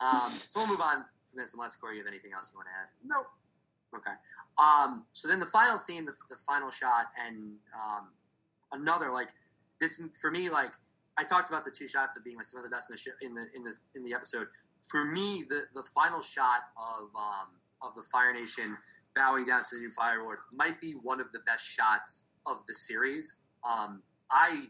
Um, so we'll move on from this unless Corey, you have anything else you want to add? Nope. Okay. Um, so then the final scene, the, the final shot, and um, another like this for me, like I talked about the two shots of being like some of the best in the sh- in the in this in the episode. For me, the the final shot of um, of the Fire Nation bowing down to the new Fire Lord might be one of the best shots of the series. Um, I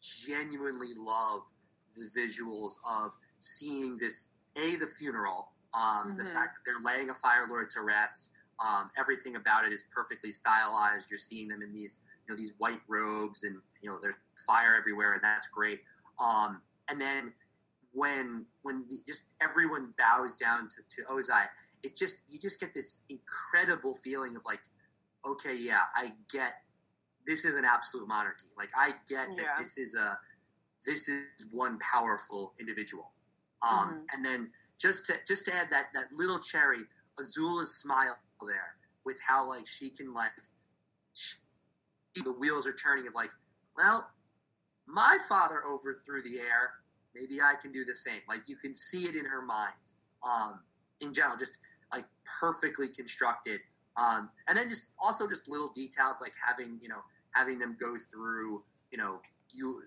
genuinely love the visuals of seeing this a the funeral, um, mm-hmm. the fact that they're laying a Fire Lord to rest. Um, everything about it is perfectly stylized. You're seeing them in these you know these white robes and you know there's fire everywhere, and that's great. Um, and then when when the, just everyone bows down to, to Ozai, it just you just get this incredible feeling of like, okay, yeah, I get this is an absolute monarchy. Like I get that yeah. this is a this is one powerful individual. Um, mm-hmm. And then just to just to add that that little cherry, Azula's smile there with how like she can like she, the wheels are turning of like, well, my father overthrew the heir. Maybe I can do the same. Like you can see it in her mind. Um, in general, just like perfectly constructed. Um, and then just also just little details like having you know having them go through you know you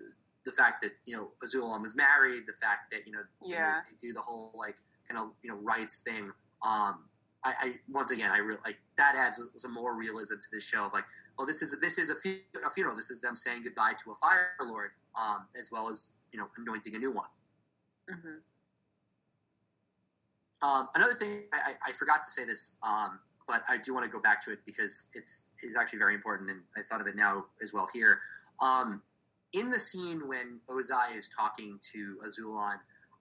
the fact that you know Azula was married, the fact that you know, yeah. know they do the whole like kind of you know rites thing. Um, I, I once again I really like that adds some more realism to this show of like, well, this is this is a, fu- a funeral. This is them saying goodbye to a Fire Lord, um, as well as you know anointing a new one. Mm-hmm. Um, another thing, I, I, forgot to say this, um, but I do want to go back to it because it's it's actually very important, and I thought of it now as well here. Um, in the scene when Ozai is talking to Azulon,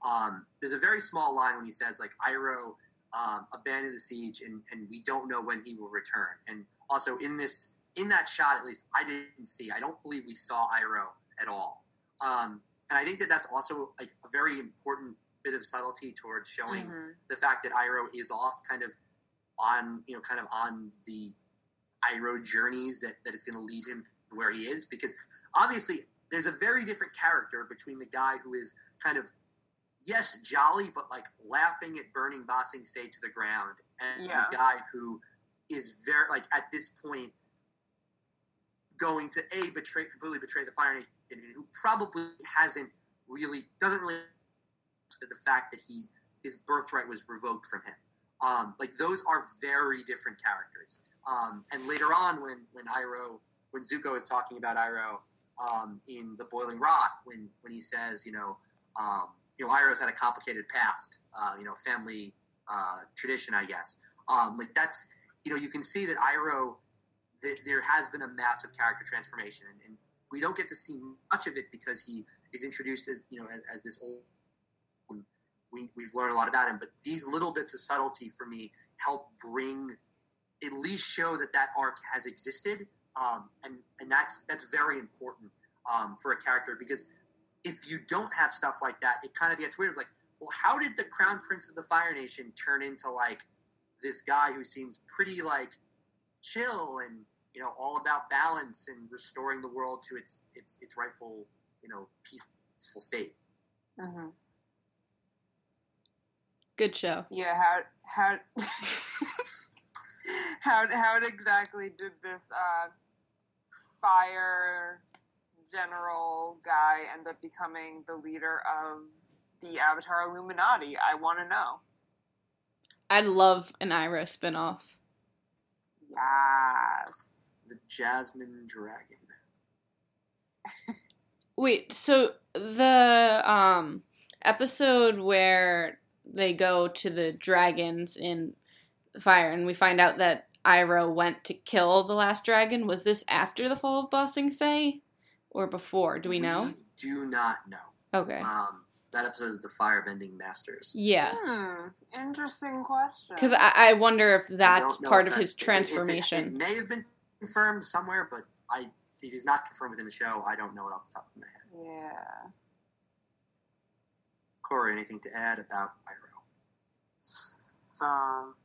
um, there's a very small line when he says like Iroh um, abandoned the siege, and, and we don't know when he will return. And also in this in that shot, at least I didn't see. I don't believe we saw Iroh at all. Um, and I think that that's also like a very important bit of subtlety towards showing mm-hmm. the fact that Iroh is off kind of on, you know, kind of on the Iroh journeys that, that is going to lead him where he is. Because obviously there's a very different character between the guy who is kind of, yes, jolly, but like laughing at burning Ba Sing Se to the ground and yeah. the guy who is very, like at this point, going to a betray completely betray the Fire Nation, and who probably hasn't really doesn't really the fact that he his birthright was revoked from him. Um, like those are very different characters. Um, and later on, when when Iroh when Zuko is talking about Iroh um, in the Boiling Rock, when when he says, you know, um, you know, Iroh's had a complicated past, uh, you know, family uh, tradition, I guess. Um, like that's, you know, you can see that Iroh, th- there has been a massive character transformation, and, and, we don't get to see much of it because he is introduced as, you know, as, as this old we, we've learned a lot about him. But these little bits of subtlety for me help bring, at least show that that arc has existed, um, and and that's that's very important um, for a character because if you don't have stuff like that, it kind of gets weird. It's like, well, how did the Crown Prince of the Fire Nation turn into like this guy who seems pretty like chill and you know all about balance and restoring the world to its its its rightful you know peaceful state. Mm-hmm. Good show. Yeah, how how how how exactly did this uh, fire general guy end up becoming the leader of the Avatar Illuminati? I want to know. I'd love an Iroh spinoff. Yes. The Jasmine Dragon. Wait, so the um episode where they go to the dragons in fire, and we find out that Iroh went to kill the last dragon. Was this after the fall of Ba Sing Se, or before? Do we know? We do not know. Okay. Um, that episode is the Firebending Masters. Yeah. Hmm, interesting question. Because I, I, wonder if that's part of that, his transformation. It, it, may have been confirmed somewhere, but I it is not confirmed within the show. I don't know it off the top of my head. Yeah. Corey, anything to add about Iroh? Um,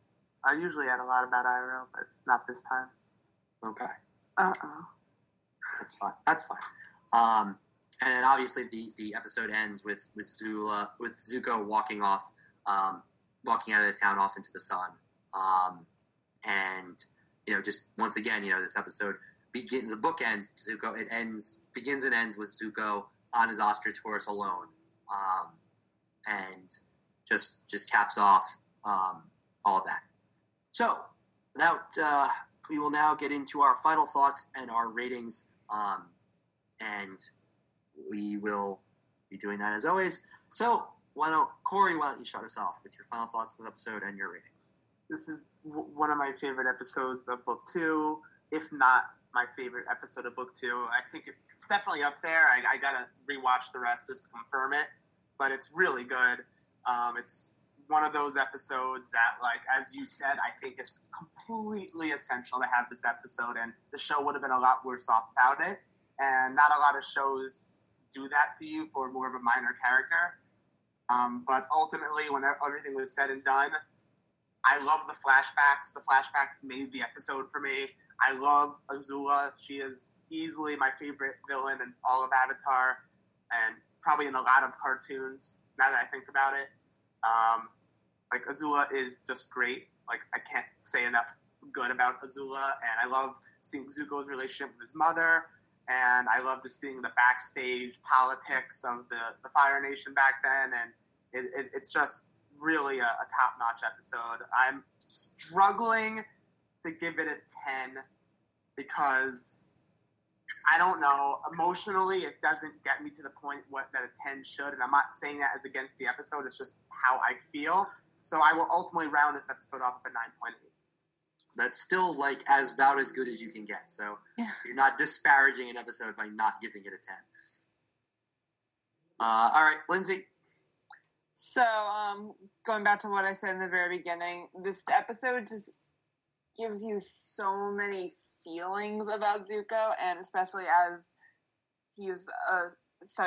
I usually add a lot about Iroh, but not this time. Okay. Uh oh. That's fine. That's fine. Um, and then obviously the, the episode ends with with Zula with Zuko walking off, um, walking out of the town off into the sun. Um, and you know, just once again, you know, this episode begin the book ends. Zuko it ends begins and ends with Zuko on his ostrich horse alone. Um, and just just caps off um, all of that. So, without uh, we will now get into our final thoughts and our ratings, um, and we will be doing that as always. So, why don't Corey? Why don't you start us off with your final thoughts of the episode and your rating? This is w- one of my favorite episodes of book two, if not my favorite episode of book two. I think it's definitely up there. I, I gotta rewatch the rest just to confirm it but it's really good. Um, it's one of those episodes that, like as you said, I think it's completely essential to have this episode, and the show would have been a lot worse off without it. And not a lot of shows do that to you for more of a minor character. Um, but ultimately, when everything was said and done, I love the flashbacks. The flashbacks made the episode for me. I love Azula. She is easily my favorite villain in all of Avatar, and probably in a lot of cartoons. Now that I think about it, um, like Azula is just great. Like I can't say enough good about Azula, and I love seeing Zuko's relationship with his mother, and I love just seeing the backstage politics of the the Fire Nation back then, and it, it, it's just really a, a top notch episode. I'm struggling to give it a ten because I don't know. Emotionally, it doesn't get me to the point what that a ten should, and I'm not saying that as against the episode. It's just how I feel. So I will ultimately round this episode off at 9.8. That's still like as about as good as you can get. So Yeah. you're not disparaging an episode by not giving it a 10. Uh, all right, Lindsay. So, um, going back to what I said in the very beginning, this episode just gives you so many feelings about Zuko, and especially as he's a such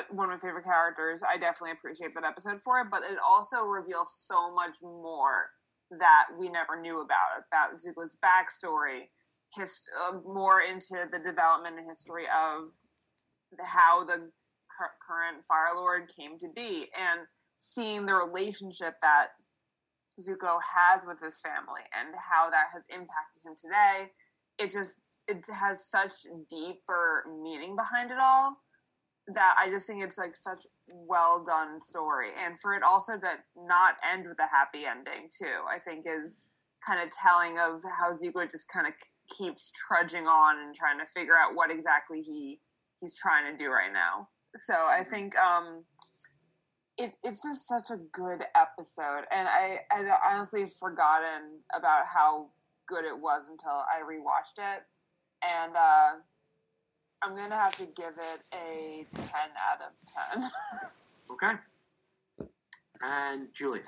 one of my favorite characters, I definitely appreciate that episode for it. But it also reveals so much more that we never knew about about Zuko's backstory, his uh, more into the development and history of how the cur- current Fire Lord came to be, and seeing the relationship that Zuko has with his family and how that has impacted him today. It just it has such deeper meaning behind it all that I just think it's like such well done story. And for it also to not end with a happy ending too, I think is kind of telling of how Zuko just kind of keeps trudging on and trying to figure out what exactly he he's trying to do right now. So I think um it, it's just such a good episode, and I I honestly forgotten about how good it was until I rewatched it, and uh, I'm gonna have to give it a ten out of ten. Okay. And Julia.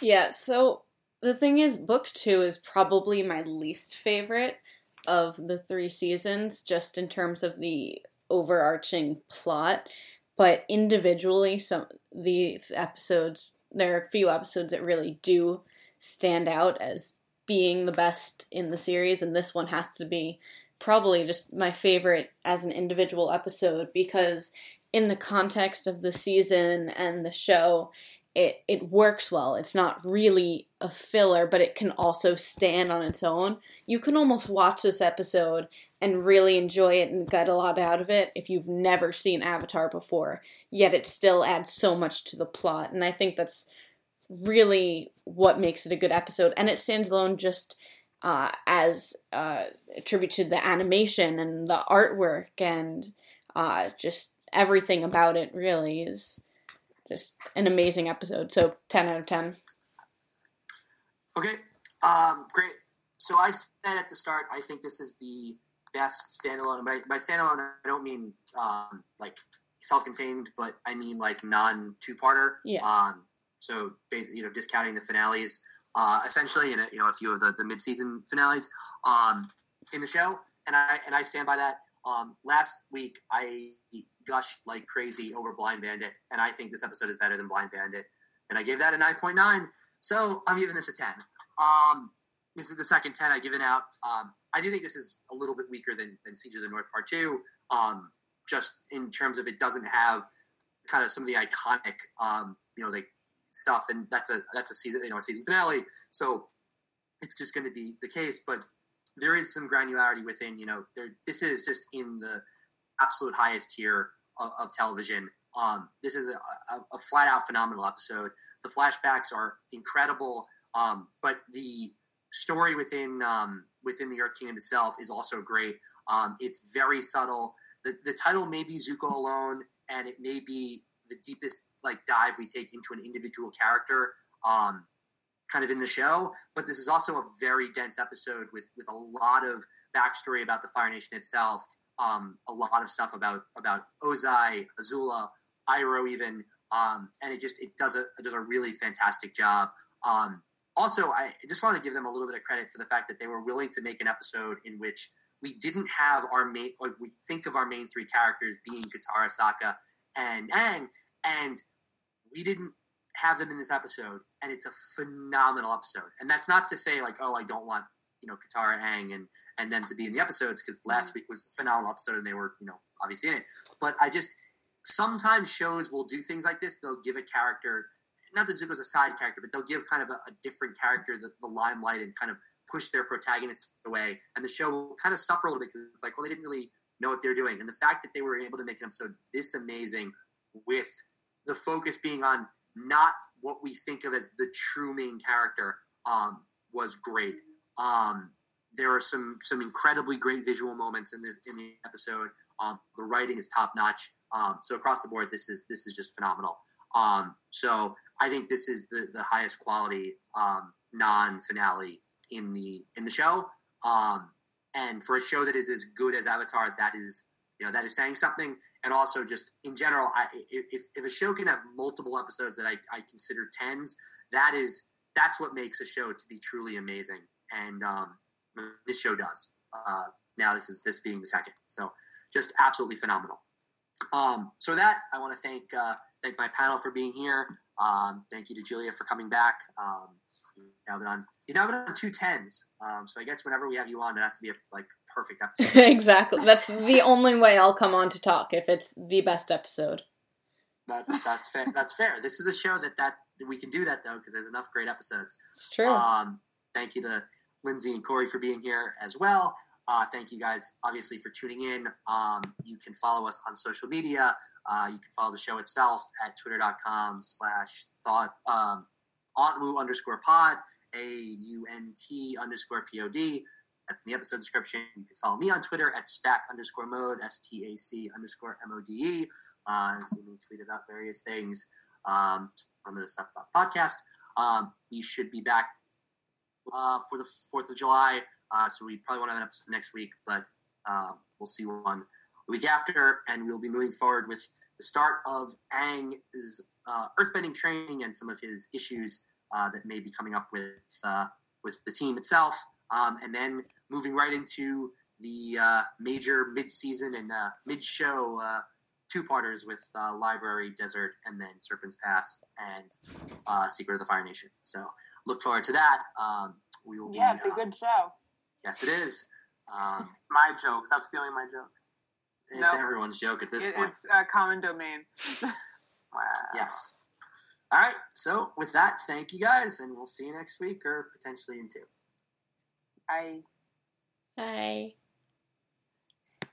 Yeah, so the thing is, book two is probably my least favorite of the three seasons, just in terms of the overarching plot. But individually, some these episodes, there are a few episodes that really do stand out as being the best in the series, and this one has to be probably just my favorite as an individual episode because in the context of the season and the show it it works well. It's not really a filler, but it can also stand on its own. You can almost watch this episode and really enjoy it and get a lot out of it if you've never seen Avatar before. Yet it still adds so much to the plot, and I think that's really what makes it a good episode. And it stands alone just uh, as uh, a tribute to the animation and the artwork and uh, just everything about it. Really is just an amazing episode. So 10 out of 10. Okay, um, great. So I said at the start, I think this is the best standalone. By, by standalone, I don't mean um, like self-contained, but I mean like non-two-parter. Yeah. Um, so you know, discounting the finales, uh, essentially, and you know, a few of the, the mid-season finales um, in the show, and I and I stand by that. Um, last week, I gushed like crazy over Blind Bandit, and I think this episode is better than Blind Bandit, and I gave that a nine point nine. So I'm giving this a ten. Um, this is the second ten I've given out. Um, I do think this is a little bit weaker than, than Siege of the North Part Two, um, just in terms of it doesn't have kind of some of the iconic, um, you know, like stuff, and that's a that's a season, you know, a season finale. So it's just going to be the case, but there is some granularity within. You know, there, this is just in the absolute highest tier of, of television. Um, this is a, a, a flat out phenomenal episode. The flashbacks are incredible, um, but the story within um, within the Earth Kingdom itself is also great. Um, it's very subtle. The, the title may be Zuko alone, and it may be the deepest like dive we take into an individual character, um, kind of in the show. But this is also a very dense episode with with a lot of backstory about the Fire Nation itself. Um, a lot of stuff about about Ozai, Azula, Iroh, even, um, and it just it does a it does a really fantastic job. Um, also, I just want to give them a little bit of credit for the fact that they were willing to make an episode in which we didn't have our main, like we think of our main three characters being Katara, Sokka, and Aang, and we didn't have them in this episode, and it's a phenomenal episode. And that's not to say like, oh, I don't want you know Katara, Aang, and and them to be in the episodes because last mm-hmm. week was a phenomenal episode and they were you know obviously in it. But I just sometimes shows will do things like this. They'll give a character not that Zuko's a side character, but they'll give kind of a, a different character the, the, limelight and kind of push their protagonist away. And the show will kind of suffer a little bit because it's like, well, they didn't really know what they're doing. And the fact that they were able to make an episode this amazing with the focus being on not what we think of as the true main character um, was great. Um, there are some some incredibly great visual moments in this in the episode. Um, the writing is top notch. Um, so across the board, this is this is just phenomenal. Um, so I think this is the, the highest quality um, non-finale in the in the show. Um, and for a show that is as good as Avatar, that is you know that is saying something. And also just in general, I, if if a show can have multiple episodes that I, I consider tens, that is that's what makes a show to be truly amazing. And um, this show does. Uh, now this is this being the second, so just absolutely phenomenal. Um, so that I want to thank uh, thank my panel for being here. Um, thank you to Julia for coming back. Um, now been on you've now been on two tens. Um, so I guess whenever we have you on, it has to be a like perfect episode. exactly. That's the only way I'll come on to talk if it's the best episode. That's that's fair. That's fair. This is a show that that we can do that though because there's enough great episodes. It's true. Um, thank you to Lindsay and Corey for being here as well. Uh, thank you guys, obviously, for tuning in. Um, you can follow us on social media. Uh, you can follow the show itself at twitter.com slash thought um, Auntwoo underscore pod, A U N T underscore P O D. That's in the episode description. You can follow me on Twitter at stack underscore mode, S T A C underscore M O D E. Uh, see me tweet about various things, um, some of the stuff about podcast. Um, we should be back uh, for the 4th of July. Uh, so we probably won't have an episode next week, but uh, we'll see one the week after. And we'll be moving forward with the start of Aang's uh, earthbending training and some of his issues uh, that may be coming up with uh, with the team itself. Um, and then moving right into the uh, major mid-season and mid-show two-parters with Library, Desert, and then Serpent's Pass and Secret of the Fire Nation. So look forward to that. Um, we will yeah, be, it's a good show. Yes, it is. Um, my joke. Stop stealing my joke. it's No. everyone's joke at this It- point. it's a common domain. Wow. Yes. All right. So with that, thank you guys, and we'll see you next week or potentially in two. I Bye.